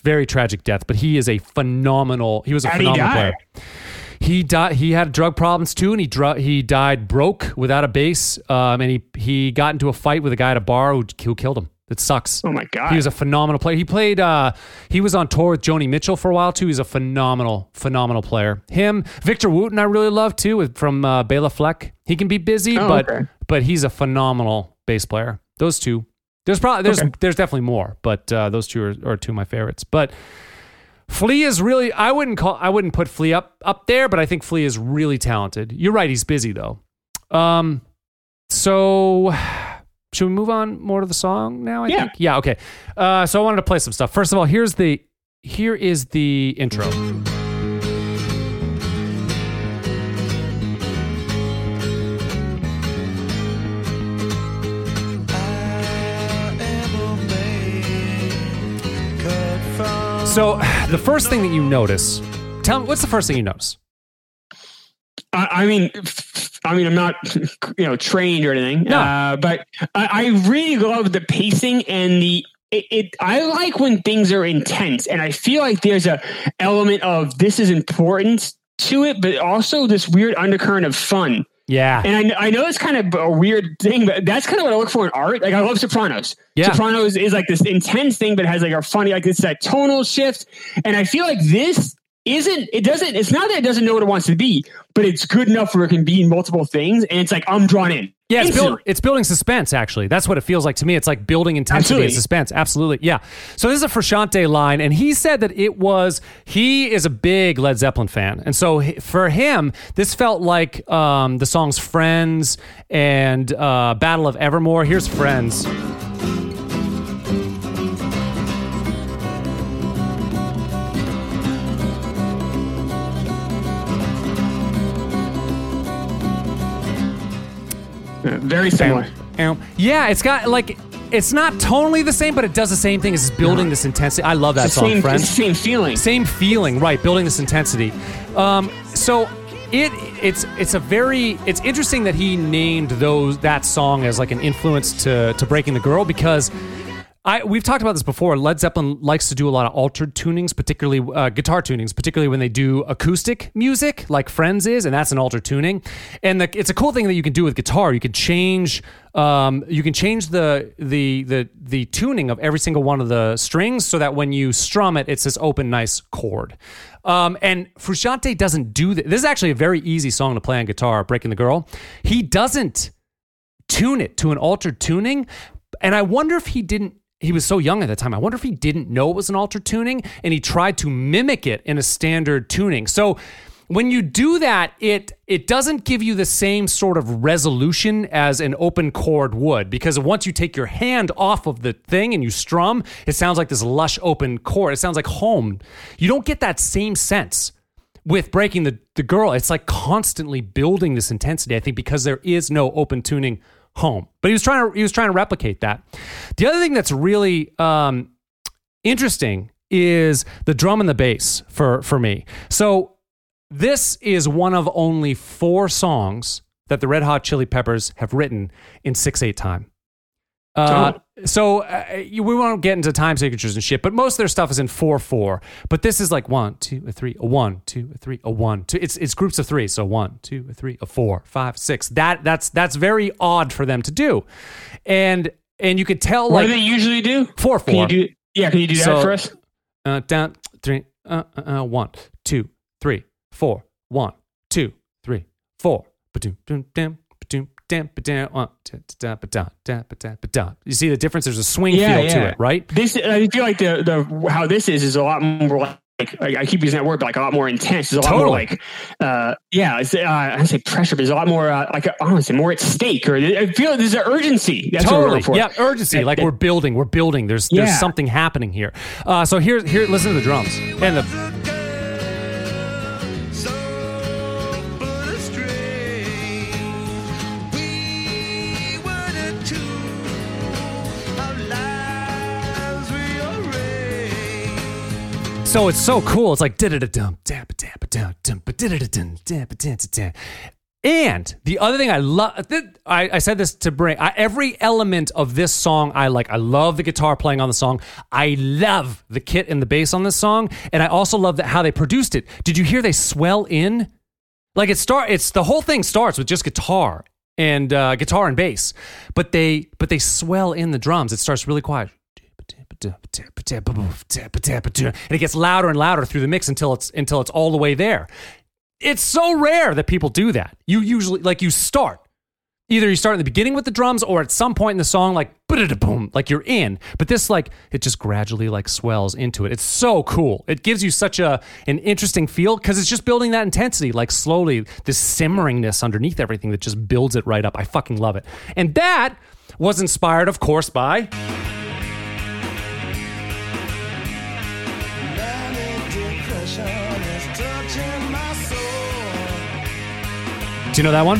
very tragic death. But he is a phenomenal. He was a How'd he phenomenal die? player. He died. He had drug problems too, and he dr- he died broke without a bass. Um, and he he got into a fight with a guy at a bar who, who killed him. It sucks. Oh my god! He was a phenomenal player. He played. Uh, he was on tour with Joni Mitchell for a while too. He's a phenomenal, phenomenal player. Him, Victor Wooten, I really love too, with, from uh, Bela Fleck. He can be busy, Oh, but okay. but he's a phenomenal bass player. Those two. There's probably there's Okay. there's definitely more, but uh, those two are, are two of my favorites. But Flea is really I wouldn't call I wouldn't put Flea up up there, but I think Flea is really talented. You're right, he's busy though. Um, so should we move on more to the song now? I Yeah. think. Yeah. Okay. Uh, so I wanted to play some stuff. First of all, here's the here is the intro. So the first thing that you notice, tell me what's the first thing you notice? I, I mean, I mean, I'm not, you know, trained or anything. No. Uh, but I, I really love the pacing and the. It, it. I like when things are intense, and I feel like there's a element of this is important to it, but also this weird undercurrent of fun. Yeah. And I, I know it's kind of a weird thing, but that's kind of what I look for in art. Like I love Sopranos. Yeah. Sopranos is like this intense thing, but has like a funny, like it's that tonal shift. And I feel like this isn't. It doesn't. It's not that it doesn't know what it wants to be, but it's good enough where it can be multiple things. And it's like I'm drawn in. Yeah, it's, build, it's building suspense, actually. That's what it feels like to me. It's like building intensity and suspense. Absolutely. Yeah. So this is a Frusciante line, and he said that it was, he is a big Led Zeppelin fan. And so for him, this felt like um, the songs Friends and uh, Battle of Evermore. Here's Friends. Yeah, very similar. Um, Yeah, it's got like, it's not tonally the same, but it does the same thing. It's building this intensity. I love that It's song, same, Friends. same feeling. same feeling right building this intensity um, so it it's it's a very it's interesting that he named those that song as like an influence to to breaking the girl because I, we've talked about this before. Led Zeppelin likes to do a lot of altered tunings, particularly uh, guitar tunings, particularly when they do acoustic music, like Friends is, and that's an altered tuning. And the, it's a cool thing that you can do with guitar. You can change, um, you can change the the the the tuning of every single one of the strings, so that when you strum it, it's this open, nice chord. Um, and Frusciante doesn't do that. This is actually a very easy song to play on guitar, "Breaking the Girl." He doesn't tune it to an altered tuning. And I wonder if he didn't, he was so young at the time. I wonder if he didn't know it was an altered tuning and he tried to mimic it in a standard tuning. So when you do that, it it doesn't give you the same sort of resolution as an open chord would because once you take your hand off of the thing and you strum, it sounds like this lush open chord. It sounds like home. You don't get that same sense with breaking the, the girl, it's like constantly building this intensity. I think because there is no open tuning home, but he was trying to he was trying to replicate that. The other thing that's really um, interesting is the drum and the bass for for me. So this is one of only four songs that the Red Hot Chili Peppers have written in six eight time. Uh, so uh, you- we won't get into time signatures and shit, but most of their stuff is in four four. But this is like one, two, a three, a one, two, a three, a one, two. It's it's groups of three. So one, two, a three, a four, five, six. That that's that's very odd for them to do, and and you could tell like What do they usually do? four Can four. you do? Yeah, can you do that So- for us? uh, down three, uh, uh, uh, one, two, three, four, one, two, three, four. Ba-doom, doom, dam, You see the difference? There's a swing feel to it, right? This I feel like the the how this is is a lot more like. I I keep using that word, but like a lot more intense. It's a lot more Totally. like, uh, yeah. It's, uh, I don't say pressure, but there's a lot more uh, like honestly more at stake. Or I feel there's an urgency. That's Totally. Yeah, urgency. Like we're building, we're building. There's there's Yeah. something happening here. Uh, so here, here, listen to the drums and the. So it's so cool. It's like. And the other thing I love, I, I said this to bring I, every element of this song I like. I love the guitar playing on the song. I love the kit and the bass on this song, and I also love that how they produced it. Did you hear they swell in? Like it start, it's the whole thing starts with just guitar and uh, guitar and bass, but they but they swell in the drums. It starts really quiet. And it gets louder and louder through the mix until it's until it's all the way there. It's so rare that people do that. You usually like you start. Either you start in the beginning with the drums or at some point in the song, like boom, like you're in. But this like it just gradually like swells into it. It's so cool. It gives you such a an interesting feel because it's just building that intensity, like slowly, this simmeringness underneath everything that just builds it right up. I fucking love it. And that was inspired, of course, by Do you know that one?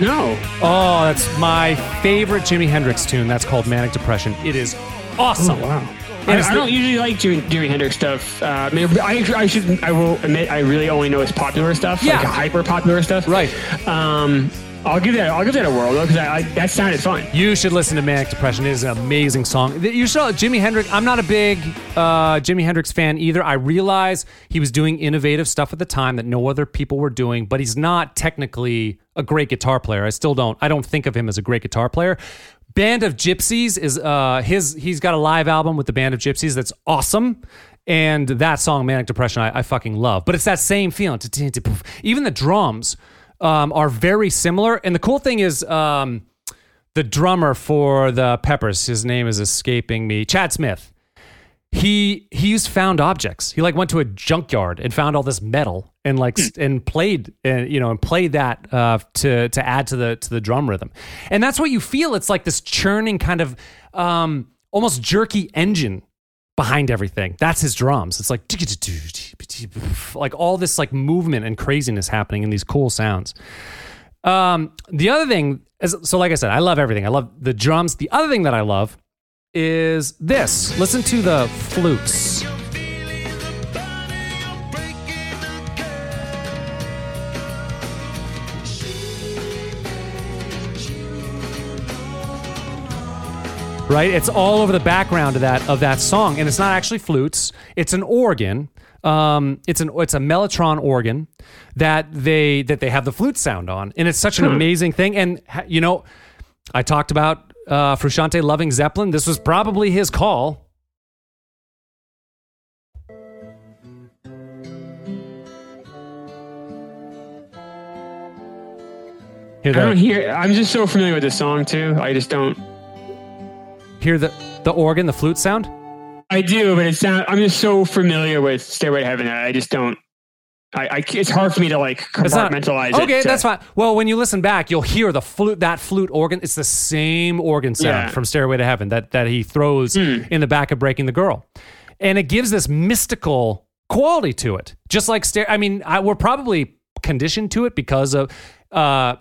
No. Oh, that's my favorite Jimi Hendrix tune. That's called Manic Depression. It is awesome. Wow. And I, I don't usually like Jimi, Jimi Hendrix stuff. Uh, maybe, I, I should. I will admit, I really only know his popular stuff, Yeah. like hyper popular stuff. Right. Um, I'll give that. I'll give that a whirl though, because I, I, that sounded fun. You should listen to Manic Depression. It is an amazing song. You saw Jimi Hendrix. I'm not a big uh, Jimi Hendrix fan either. I realize he was doing innovative stuff at the time that no other people were doing, but he's not technically a great guitar player. I still don't. I don't think of him as a great guitar player. Band of Gypsys is uh, his. He's got a live album with the Band of Gypsys that's awesome. And that song, Manic Depression, I, I fucking love. But it's that same feeling. Even the drums um, are very similar. And the cool thing is, um, the drummer for the Peppers, his name is escaping me, Chad Smith. He he used found objects. He like went to a junkyard and found all this metal and like and played and you know and played that uh, to to add to the to the drum rhythm. And that's what you feel. It's like this churning kind of um, almost jerky engine behind everything. That's his drums. It's like like all this like movement and craziness happening in these cool sounds. Um, the other thing is, so like I said, I love everything. I love the drums. The other thing that I love is this. Listen to the flutes. Right? It's all over the background of that of that song. And it's not actually flutes, it's an organ. Um, it's an it's a mellotron organ that they that they have the flute sound on, and it's such an amazing thing. And you know, I talked about uh, Frusciante loving Zeppelin. This was probably his call. Hear I don't hear. I'm just so familiar with this song too. I just don't. Hear the the organ, the flute sound. I do, but it sound. I'm just so familiar with Stairway to Heaven I just don't. I, I it's hard for me to like It's not- compartmentalize it. Okay, to- that's fine. Well, when you listen back, you'll hear the flute. That flute organ. It's the same organ sound Yeah. Hmm. from Stairway to Heaven that that he throws in the back of Breaking the Girl, and it gives this mystical quality to it. Just like stair. I mean, I, we're probably conditioned to it because of uh,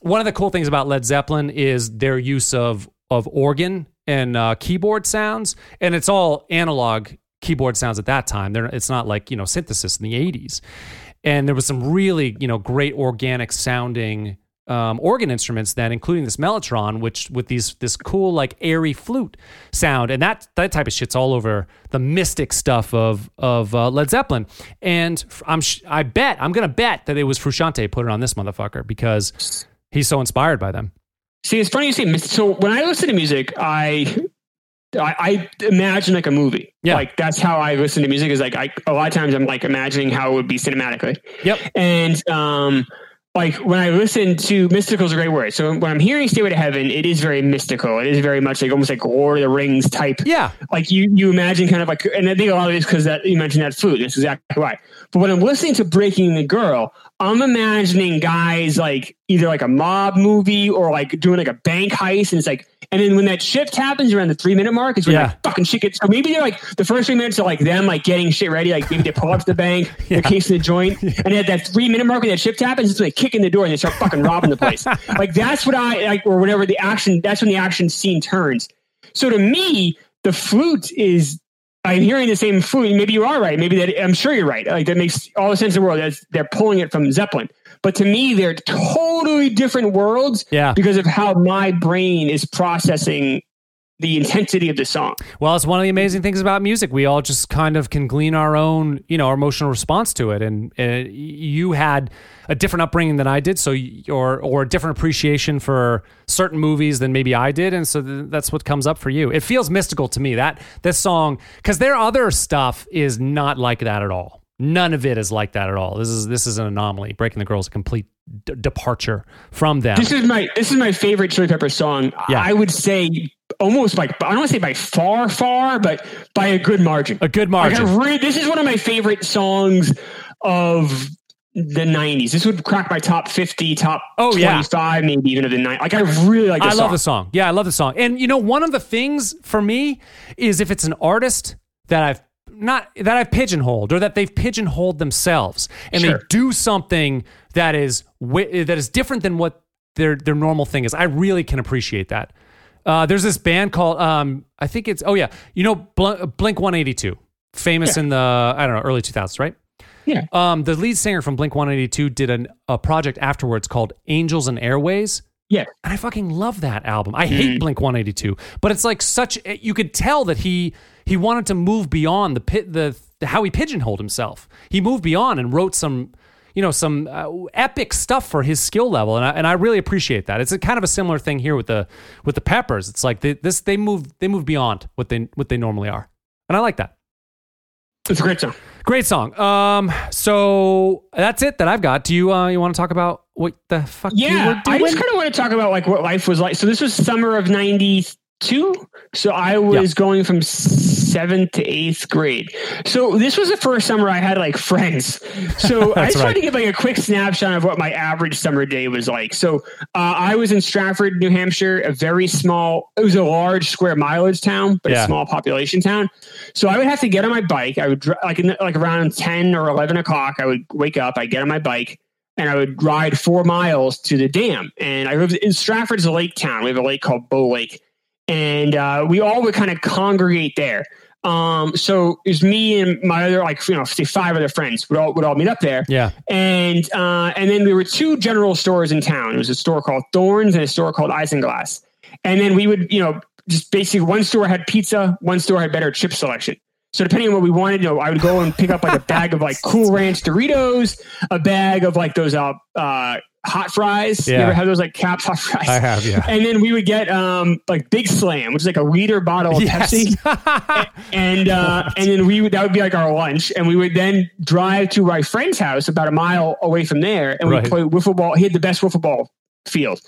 one of the cool things about Led Zeppelin is their use of of organ and uh, keyboard sounds, and it's all analog keyboard sounds at that time. They're, it's not like you know synthesis in the '80s, and there was some really you know great organic sounding um, organ instruments then, including this mellotron, which with these this cool like airy flute sound, and that that type of shit's all over the mystic stuff of of uh, Led Zeppelin. And I'm I bet I'm gonna bet that it was Frusciante put it on this motherfucker because he's so inspired by them. See, it's funny you say. So when I listen to music, I, I I imagine like a movie. Yeah. Like that's how I listen to music. Is like I a lot of times I'm like imagining how it would be cinematically. Yep. And um, like when I listen to mystical is a great word. So when I'm hearing "Stairway to Heaven," it is very mystical. It is very much like almost like Lord of the Rings type. Yeah. Like you you imagine kind of like, and I think a lot of it is because that you mentioned that flute. That's exactly why. But when I'm listening to "Breaking the Girl," I'm imagining guys like either like a mob movie or like doing like a bank heist, and it's like. And then when that shift happens around the three minute mark, is when Yeah. like fucking shit gets. So maybe they're like the first three minutes are like them like getting shit ready. Like maybe they pull up to the bank, they're casing the joint, and at that three minute mark when that shift happens, it's like kick in the door and they start fucking robbing the place. like that's what I like, or whatever the action. That's when the action scene turns. So to me, the flute is. I'm hearing the same flute. Maybe you are right. Maybe that I'm sure you're right. Like that makes all the sense in the world. That's, they're pulling it from Zeppelin. But to me, they're totally different worlds Yeah. because of how my brain is processing the intensity of the song. Well, it's one of the amazing things about music. We all just kind of can glean our own, you know, our emotional response to it. And uh, you had a different upbringing than I did, so y- or or a different appreciation for certain movies than maybe I did, and so th- that's what comes up for you. It feels mystical to me that this song because their other stuff is not like that at all. None of it is like that at all. This is this is an anomaly. Breaking the Girl is a complete d- departure from them. This is my this is my favorite Chili Pepper song. Yeah. I would say almost like I don't want to say by far, far, but by a good margin. a good margin. I re- this is one of my favorite songs of the '90s. This would crack my top 50, top Oh, yeah. 25, maybe even of the '90s. Like I really like. This I love the song. Yeah, I love the song. And you know, one of the things for me is if it's an artist that I've not that I've pigeonholed or that they've pigeonholed themselves and they do something that is that is different than what their their normal thing is. I really can appreciate that. Uh, there's this band called um, I think it's oh yeah, you know Bl- Blink 182, famous in the I don't know early 2000s, right? Yeah. Um, the lead singer from Blink 182 did an, a project afterwards called Angels and Airwaves. Yeah. And I fucking love that album. I hate Blink 182, but it's like such you could tell that he he wanted to move beyond the pit the, the how he pigeonholed himself. He moved beyond and wrote some you know some uh, epic stuff for his skill level and I, and I really appreciate that. It's a kind of a similar thing here with the with the Peppers. It's like they, this they move they move beyond what they what they normally are. And I like that. It's a great song. Great song. Um so that's it that I've got. Do you uh you want to talk about what the fuck you Yeah, I just kind of want to talk about like what life was like. So this was summer of '92. So I was going from seventh to eighth grade. So this was the first summer I had like friends. So I just wanted to give like a quick snapshot of what my average summer day was like. So uh, I was in Strafford, New Hampshire, a very small. It was a large square mileage town, but Yeah. a small population town. So I would have to get on my bike. I would like in, like around ten or eleven o'clock. I would wake up. I get on my bike and I would ride four miles to the dam. And I lived in Strafford's a lake town. We have a lake called Bow Lake, and uh, we all would kind of congregate there. Um, so it was me and my other like you know say five other friends would all would all meet up there. Yeah. And uh, and then there were two general stores in town. There was a store called Thorns and a store called Isinglass. And then we would you know just basically one store had pizza, one store had better chip selection. So depending on what we wanted, you know, I would go and pick up like a bag of like Cool Ranch Doritos, a bag of like those uh, uh hot fries. You Yeah. ever have those like caps hot fries? I have, yeah. And then we would get um like Big Slam, which is like a liter bottle of Pepsi and uh, and then we would that would be like our lunch, and we would then drive to my friend's house about a mile away from there, and Right. we play wiffle ball. He had the best wiffle ball field,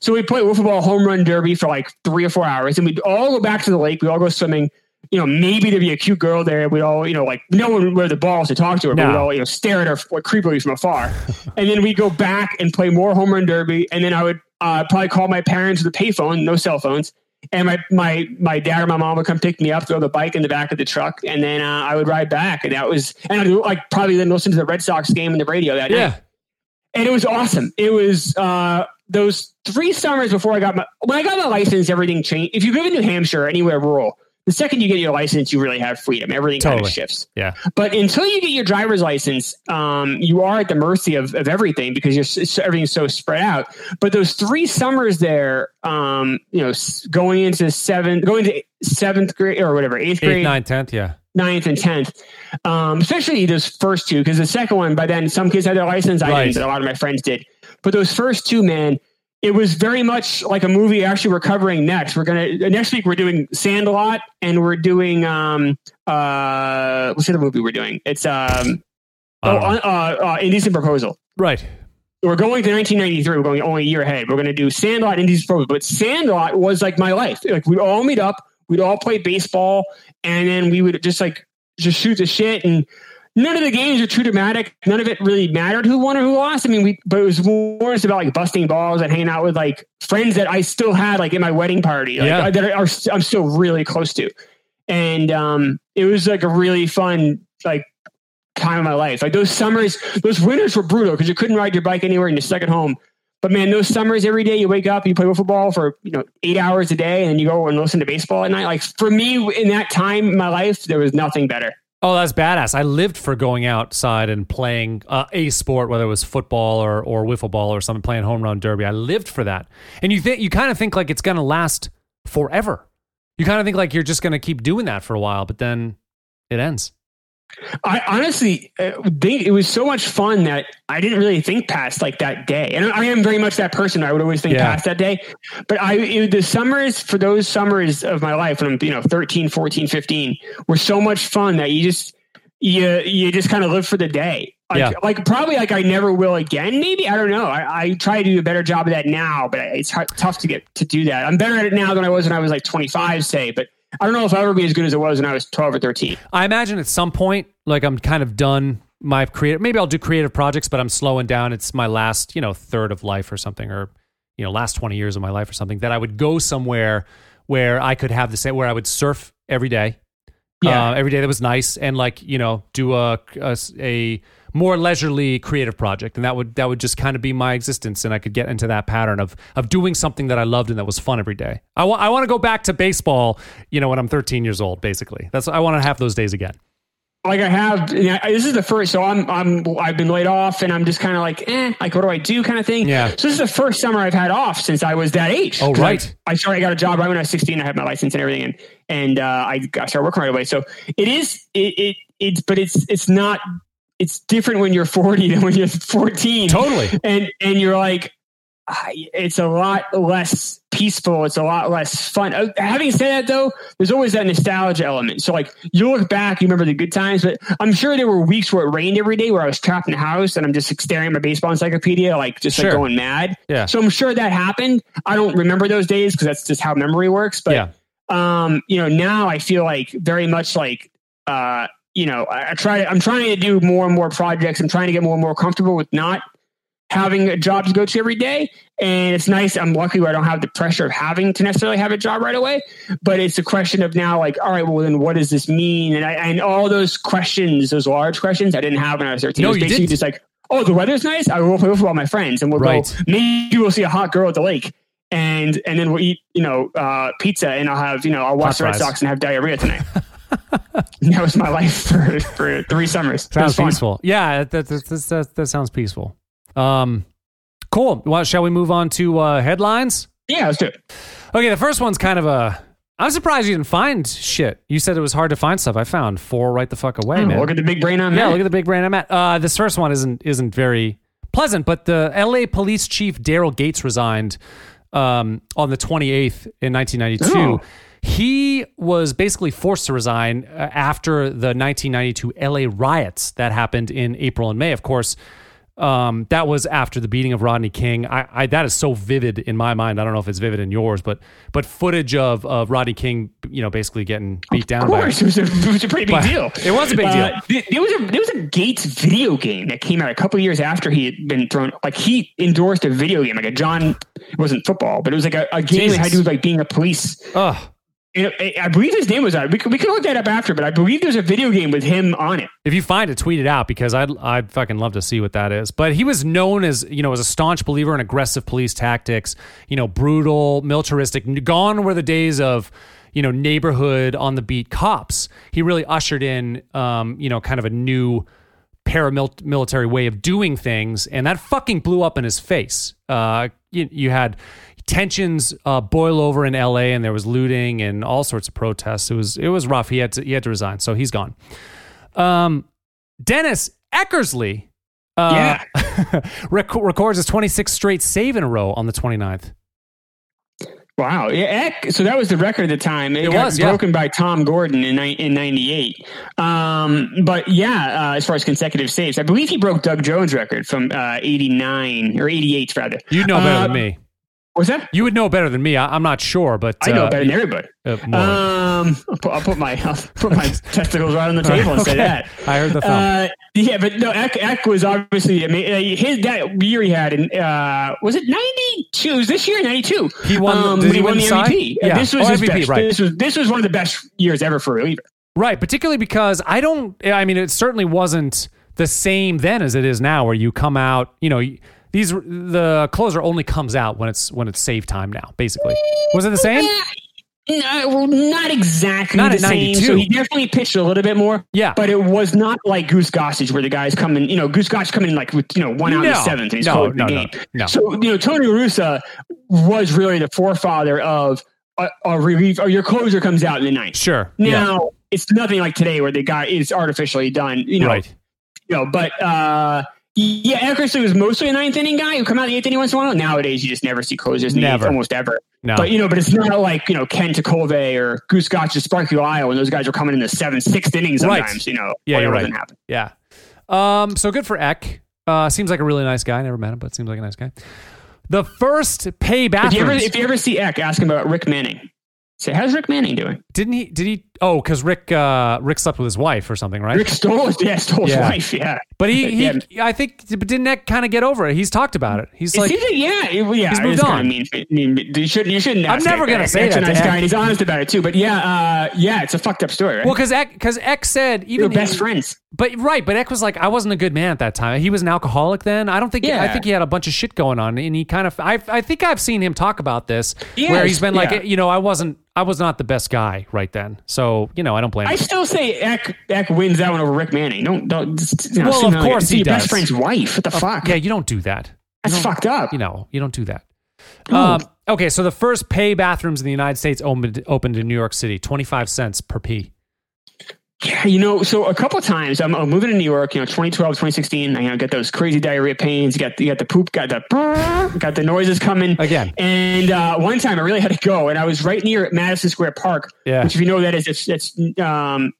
so we play wiffle ball home run derby for like three or four hours, and we'd all go back to the lake. We all go swimming. You know, maybe there'd be a cute girl there. We'd all, you know, like no one would wear the balls to talk to her, but No. we'd all, you know, stare at her like, creepily from afar. and then we'd go back and play more home run derby, and then I would uh, probably call my parents with a payphone, no cell phones, and my my my dad or my mom would come pick me up, throw the bike in the back of the truck, and then uh, I would ride back, and that was and I'd like probably then listen to the Red Sox game on the radio that night, and it was awesome. It was uh, those three summers before I got my when I got my license, everything changed. If you live in New Hampshire or anywhere rural, The second you get your license, you really have freedom. Everything kind of shifts. Yeah. But until you get your driver's license, um, you are at the mercy of, of everything because you're everything's so spread out. But those three summers there, um, you know, going into seventh, going to seventh grade or whatever, eighth grade, ninth, tenth. Yeah. ninth and tenth, um, especially those first two, because the second one, by then some kids had their license. I Right. didn't, but a lot of my friends did. But those first two, man, it was very much like a movie. Actually, we're covering next. We're gonna next week. We're doing Sandlot, and we're doing um uh what's the movie we're doing? It's um I oh, uh, uh, uh, Indecent Proposal. Right. We're going to 1993. We're going only a year ahead. We're going to do Sandlot and Indecent Proposal. But Sandlot was like my life. Like we'd all meet up, we'd all play baseball, and then we would just like just shoot the shit. And none of the games are too dramatic. None of it really mattered who won or who lost. I mean, we but it was more just about like busting balls and hanging out with like friends that I still had like in my wedding party. Like, Yeah. that are I'm still really close to. And um, it was like a really fun like time of my life. Like those summers, those winters were brutal because you couldn't ride your bike anywhere and you're stuck at home. But man, those summers every day you wake up, you play football for you know eight hours a day, and then you go and listen to baseball at night. Like for me, in that time in my life, there was nothing better. Oh, that's badass. I lived for going outside and playing uh, a sport, whether it was football or, or wiffle ball or something, playing home run derby. I lived for that. And you think you kind of think like it's going to last forever. You kind of think like you're just going to keep doing that for a while, but then it ends. I honestly uh, think it was so much fun that I didn't really think past like that day. And I am very much that person. I would always think Yeah. past that day. But I, it, the summers for those summers of my life when I'm, you know, 13, 14, 15 were so much fun that you just, you, you just kind of live for the day. Like, Yeah. like probably like I never will again. Maybe I don't know. I, I try to do a better job of that now, but it's hard, tough to get to do that. I'm better at it now than I was when I was like 25, say. But I don't know if I'll ever be as good as it was when I was 12 or 13. I imagine at some point, like I'm kind of done my creative. Maybe I'll do creative projects, but I'm slowing down. It's my last, you know, third of life or something, or you know, last twenty years of my life or something. That I would go somewhere where I could have the same, where I would surf every day. Yeah. uh, every day that was nice, and like you know, do a, a a more leisurely creative project, and that would that would just kind of be my existence, and I could get into that pattern of of doing something that I loved and that was fun every day. I want I want to go back to baseball, you know, when I'm 13 years old. Basically, that's I want to have those days again. like I have and I- this is the first so I'm I'm I've been laid off and I'm just kind of like eh like what do I do kind of thing Yeah. so this is the first summer I've had off since I was that age Oh right. I, I started I got a job right when I was 16 I had my license and everything and and uh, I got started working right away so it is it, it it's but it's it's not it's different when you're 40 than when you're 14 Totally. and and you're like it's a lot less peaceful it's a lot less fun Uh, having said that though there's always that nostalgia element so like you look back you remember the good times but i'm sure there were weeks where it rained every day where i was trapped in the house and i'm just like, staring at my baseball encyclopedia like just Sure. like going mad Yeah. so i'm sure that happened i don't remember those days because that's just how memory works but yeah. um, you know, now I feel like very much like, uh, you know, I, I try, I'm trying to do more and more projects. I'm trying to get more and more comfortable with not having a job to go to every day. And it's nice. I'm lucky where I don't have the pressure of having to necessarily have a job right away. But it's a question of now, like, all right, well, then what does this mean? And I, and all those questions, those large questions I didn't have when I was 13. No, was you didn't. just like, oh, the weather's nice. I will play with all my friends and we'll Right. go, maybe we'll see a hot girl at the lake. And and then we'll eat, you know, uh, pizza, and I'll have, you know, I'll watch Hot the Red fries. Sox and have diarrhea tonight. that was my life for, for three summers. Sounds peaceful. Yeah, that, that, that, that, that sounds peaceful. Um, cool. Well, shall we move on to uh, headlines? Yeah, let's do it. Okay, the first one's kind of a. I'm surprised you didn't find shit. You said it was hard to find stuff. I found four right the fuck away, man. Look at the big brain on me. yeah, that. look at the big brain I'm at. Uh, this first one isn't isn't very pleasant, but the L.A. Police Chief Daryl Gates resigned um, on the 28th in 1992. Oh. He was basically forced to resign uh, after the 1992 LA riots that happened in April and May. Of course, um, that was after the beating of Rodney King. I, I that is so vivid in my mind. I don't know if it's vivid in yours, but but footage of of Rodney King, you know, basically getting beat down. Of by- course, it was a, it was a pretty big deal. it was a big deal. Uh, th- there was a there was a Gates video game that came out a couple years after he had been thrown. Like he endorsed a video game, like a John. It wasn't football, but it was like a, a game that had to do with like being a police. Ugh. I believe his name was on. We could, we look that up after, but I believe there's a video game with him on it. If you find it, tweet it out because I'd I'd fucking love to see what that is. But he was known as you know as a staunch believer in aggressive police tactics. You know, brutal, militaristic. Gone were the days of you know neighborhood on the beat cops. He really ushered in um, you know kind of a new paramilitary way of doing things, and that fucking blew up in his face. Uh, you, you had tensions uh, boil over in L.A. and there was looting and all sorts of protests. It was it was rough. He had to he had to resign, so he's gone. Um, Dennis Eckersley uh, rec- records his 26th straight save in a row on the 29th. Wow. Yeah, Eck, so that was the record at the time. It, It got was, yeah. broken by Tom Gordon in in 98. Um, but yeah, uh, as far as consecutive saves, I believe he broke Doug Jones' record from uh, 89 or 88 rather. You know better Uh, than me. What's that? You would know better than me. I, I'm not sure, but I know uh, better than everybody. uh. Um, I'll put, I'll put my I'll put my testicles right on the table and say that. I heard the thumb. Uh, yeah, but no, Eck, Eck was obviously. I mean, uh, his that year he had in uh, was it ninety two? Was this year ninety two? He won the- Um, he he won win the? MVP. Uh, Yeah. This was Oh, his MVP, best. right. This was this was one of the best years ever for a reliever. Right, particularly because I don't. I mean, it certainly wasn't the same then as it is now, where you come out. You know, these the closer only comes out when it's when it's save time now. Basically, was it the same? No, well, not exactly Not the at same. 92. So he definitely pitched a little bit more. Yeah. but it was not like Goose Gossage where the guys come in. You know, Goose Gossage coming in like with you know one out No. the seventh and he's No, no, the no, game. no. So you know, Tony Russa was really the forefather of a, a relief. Or your closer comes out in the ninth. Sure. yeah. Now it's nothing like today where the guy is artificially done. You know, Right. you know, but uh, yeah, Eckersley was mostly a ninth inning guy who come out the eighth inning once in a while. Nowadays, you just never see closers in the Never. eighth, almost ever. No. But you know, but it's not like you know Ken Tekulve or Goose Gossage or Sparky Lyle when those guys are coming in the seventh, sixth innings Right. sometimes. You know, Yeah, you're right. happen. Yeah. Um, so good for Eck. Uh, seems like a really nice guy. Never met him, but seems like a nice guy. The first pay If you ever if you ever see Eck, ask him about Rick Manning. Say, how's Rick Manning doing? Didn't he? Did he? Oh, because Rick uh, Rick slept with his wife or something, right? Rick stole his, yeah, stole his wife. Yeah, but he, he Yeah. I think, but didn't Eck kind of get over it? He's talked about it. He's It like, seems yeah, it, yeah. He's moved it's kinda on. mean, I mean, you shouldn't. You shouldn't. I'm never gonna say that a nice guy, and he's honest about it too. But yeah, uh, yeah, it's a fucked up story, right? well, because Eck, because Eck said You're even best friends. But right, but Eck was like, I wasn't a good man at that time. He was an alcoholic then. I don't think. Yeah. I think he had a bunch of shit going on, and he kind of. I, I think I've seen him talk about this, Yes, where he's been like, yeah. you know, I wasn't, I was not the best guy right then. So you know, I don't blame. I him. still say Eck, Eck wins that one over Rick Manning. Don't don't. You know, Well, of course he your best friend's wife. What the fuck? Yeah, you don't do that. That's fucked up. You know, you don't do that. Um, okay, so the first pay bathrooms in the United States opened opened in New York City, twenty five cents per pee. Yeah, you know, so a couple of times I'm, I'm moving to New York, you know, 2012, 2016, I you know, get those crazy diarrhea pains, you got, you got the poop, got the, got the noises coming. Again. And uh, one time I really had to go, and I was right near Madison Square Park, Yeah. which if you know that is, it's, it's um,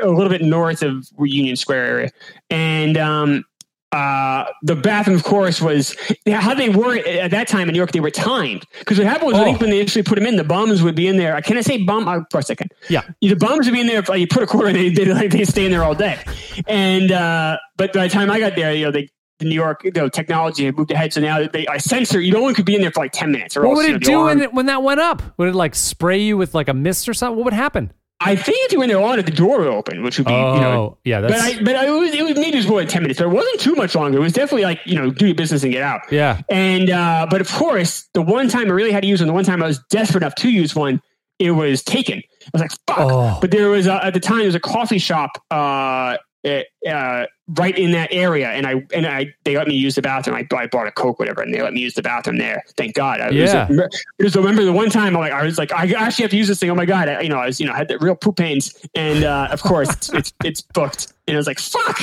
a little bit north of Union Square area. And um, uh, the bathroom, of course, was how they were at that time in New York. They were timed because what happened was I think Oh. when they initially put them in, the bums would be in there. Can I say bum? Uh, for a second. Yeah. The bums would be in there. If, like, you put a quarter, they they like they stay in there all day. And uh, but by the time I got there, you know, they the New York you know, technology had moved ahead, so now they I censor. You only could be in there for like ten minutes. Or What else, would you know, it do when, it, when that went up? Would it like spray you with like a mist or something? What would happen? I think if you were in there long, the door would open, which would be you know Oh, yeah, But I, but I, it was, it was maybe it was more than ten minutes. So it wasn't too much longer. It was definitely like you know, do your business and get out. yeah. And uh, but of course, the one time I really had to use one, the one time I was desperate enough to use one, it was taken. I was like, fuck. Oh. But there was at the time there was a coffee shop uh, uh, right in that area, and I and I they let me use the bathroom. I, I bought a coke, whatever, and they let me use the bathroom there. Thank God. I was, Yeah. I just remember the one time I'm like, I was like, I actually have to use this thing. Oh my god, I, you know, I was you know had the real poop pains, and uh, of course it's, it's it's booked, and I was like, fuck.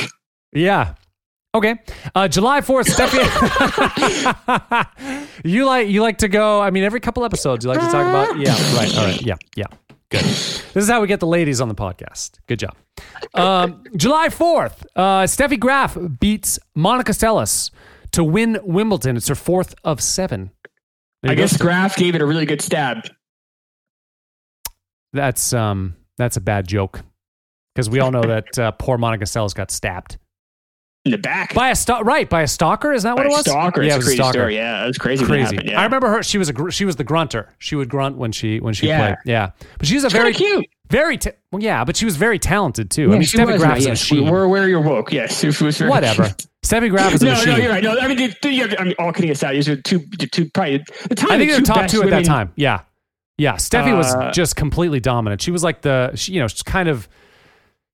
Yeah. Okay. Uh, July 4th, Steffi. you like you like to go, I mean, every couple episodes you like to talk about. Yeah, right. All right. Yeah, yeah. Good. This is how we get the ladies on the podcast. Good job. Um, July 4th, uh, Steffi Graf beats Monica Seles to win Wimbledon. It's her fourth of seven. There I you go. guess Graf gave it a really good stab. that's um that's a bad joke because we all know that uh, poor Monica Seles got stabbed In the back. by a sto- right by a stalker. Is that what it was? stalker. Yeah, it's it a was a crazy stalker. story. Yeah, it was crazy. crazy. yeah. I remember her. She was a gr- she was the grunter. She would grunt when she when she Yeah. played. Yeah, but she's a very cute. very ta- well, yeah, but she was very talented too. I mean, she Steffi was, Graf's a machine. We're aware you're woke. Yes, she was very Whatever. Steffi Graf is a no, machine. no, you're right. No, I mean, the, the, I mean, all kidding aside, these are two, two probably the time. I think they're top two at that time. Yeah, Yeah, Steffi was Uh, just completely dominant. She was like the, she, you know, she's kind of,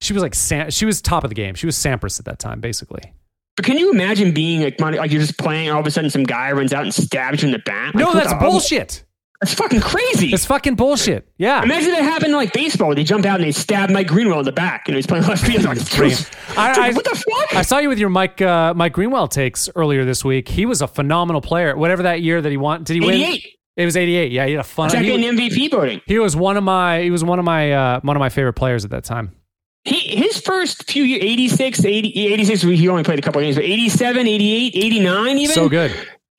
she was like, Sam, she was top of the game. She was Sampras at that time, basically. But can you imagine being like, like you're just playing, and all of a sudden some guy runs out and stabs you in the back? Like, no, that's bullshit. That's fucking crazy. It's fucking bullshit. Yeah. Imagine that happened in like baseball. Where they jump out and they stab Mike Greenwell in the back. You know, he's playing left field. Like, I- I- what the fuck? I saw you with your Mike uh, Mike Greenwell takes earlier this week. He was a phenomenal player. Whatever that year that he won, did he win? 88. It was 88. Yeah, he had a fun. Second He, MVP voting. he was one of my he was one of my uh, one of my favorite players at that time. He, his first few years, 86, 80, 86, he only played a couple of games, but 87, 88, 89 even. So good.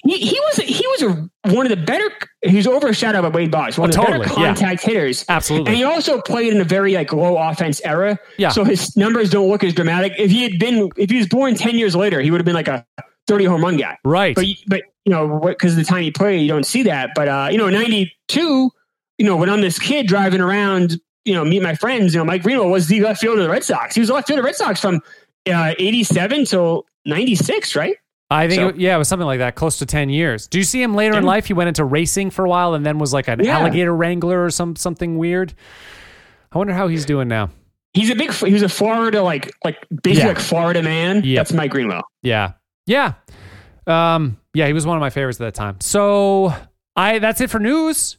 He, he was he was a, one of the better. He was overshadowed by Wade Boggs, one Oh, of the totally, better yeah. contact hitters. Absolutely. And he also played in a very like low offense era. Yeah. So his numbers don't look as dramatic. If he had been, if he was born ten years later, he would have been like a thirty home run guy. Right. But but you know because of the time he played, you don't see that. But uh, you know, ninety two, you know, when I'm this kid driving around, you know, meet my friends. You know, Mike Greenwell was the left fielder of the Red Sox. He was the left fielder of the Red Sox from uh, eighty seven till ninety six, right? I think So- it, yeah, it was something like that, close to 10 years. Do you see him later in life? He went into racing for a while and then was like an Yeah. alligator wrangler or some something weird. I wonder how he's doing now. He's a big. He was a Florida like like basically Yeah. like Florida man. Yep. That's Mike Greenwell. Yeah. Yeah. Um, yeah, he was one of my favorites at that time. So I that's it for news.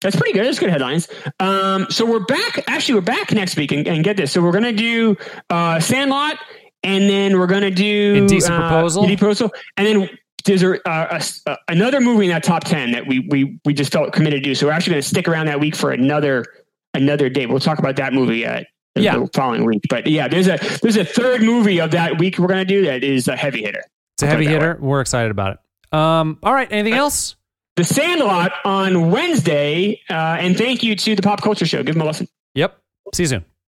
That's pretty good. That's good headlines. Um, so we're back. Actually, we're back next week, and, and get this. So we're gonna do uh, Sandlot, and then we're gonna do Indecent uh, Proposal. Indecent Proposal, and then there's a, uh, a, another movie in that top ten that we we we just felt committed to do. So we're actually gonna stick around that week for another another date. We'll talk about that movie uh, the- Yeah. following week. But yeah, there's a there's a third movie of that week we're gonna do that is a heavy hitter. It's a heavy hitter. We're excited about it. Um, all right, anything else? The Sandlot on Wednesday, uh, and thank you to the Pop Culture Show. Give them a listen. Yep. See you soon.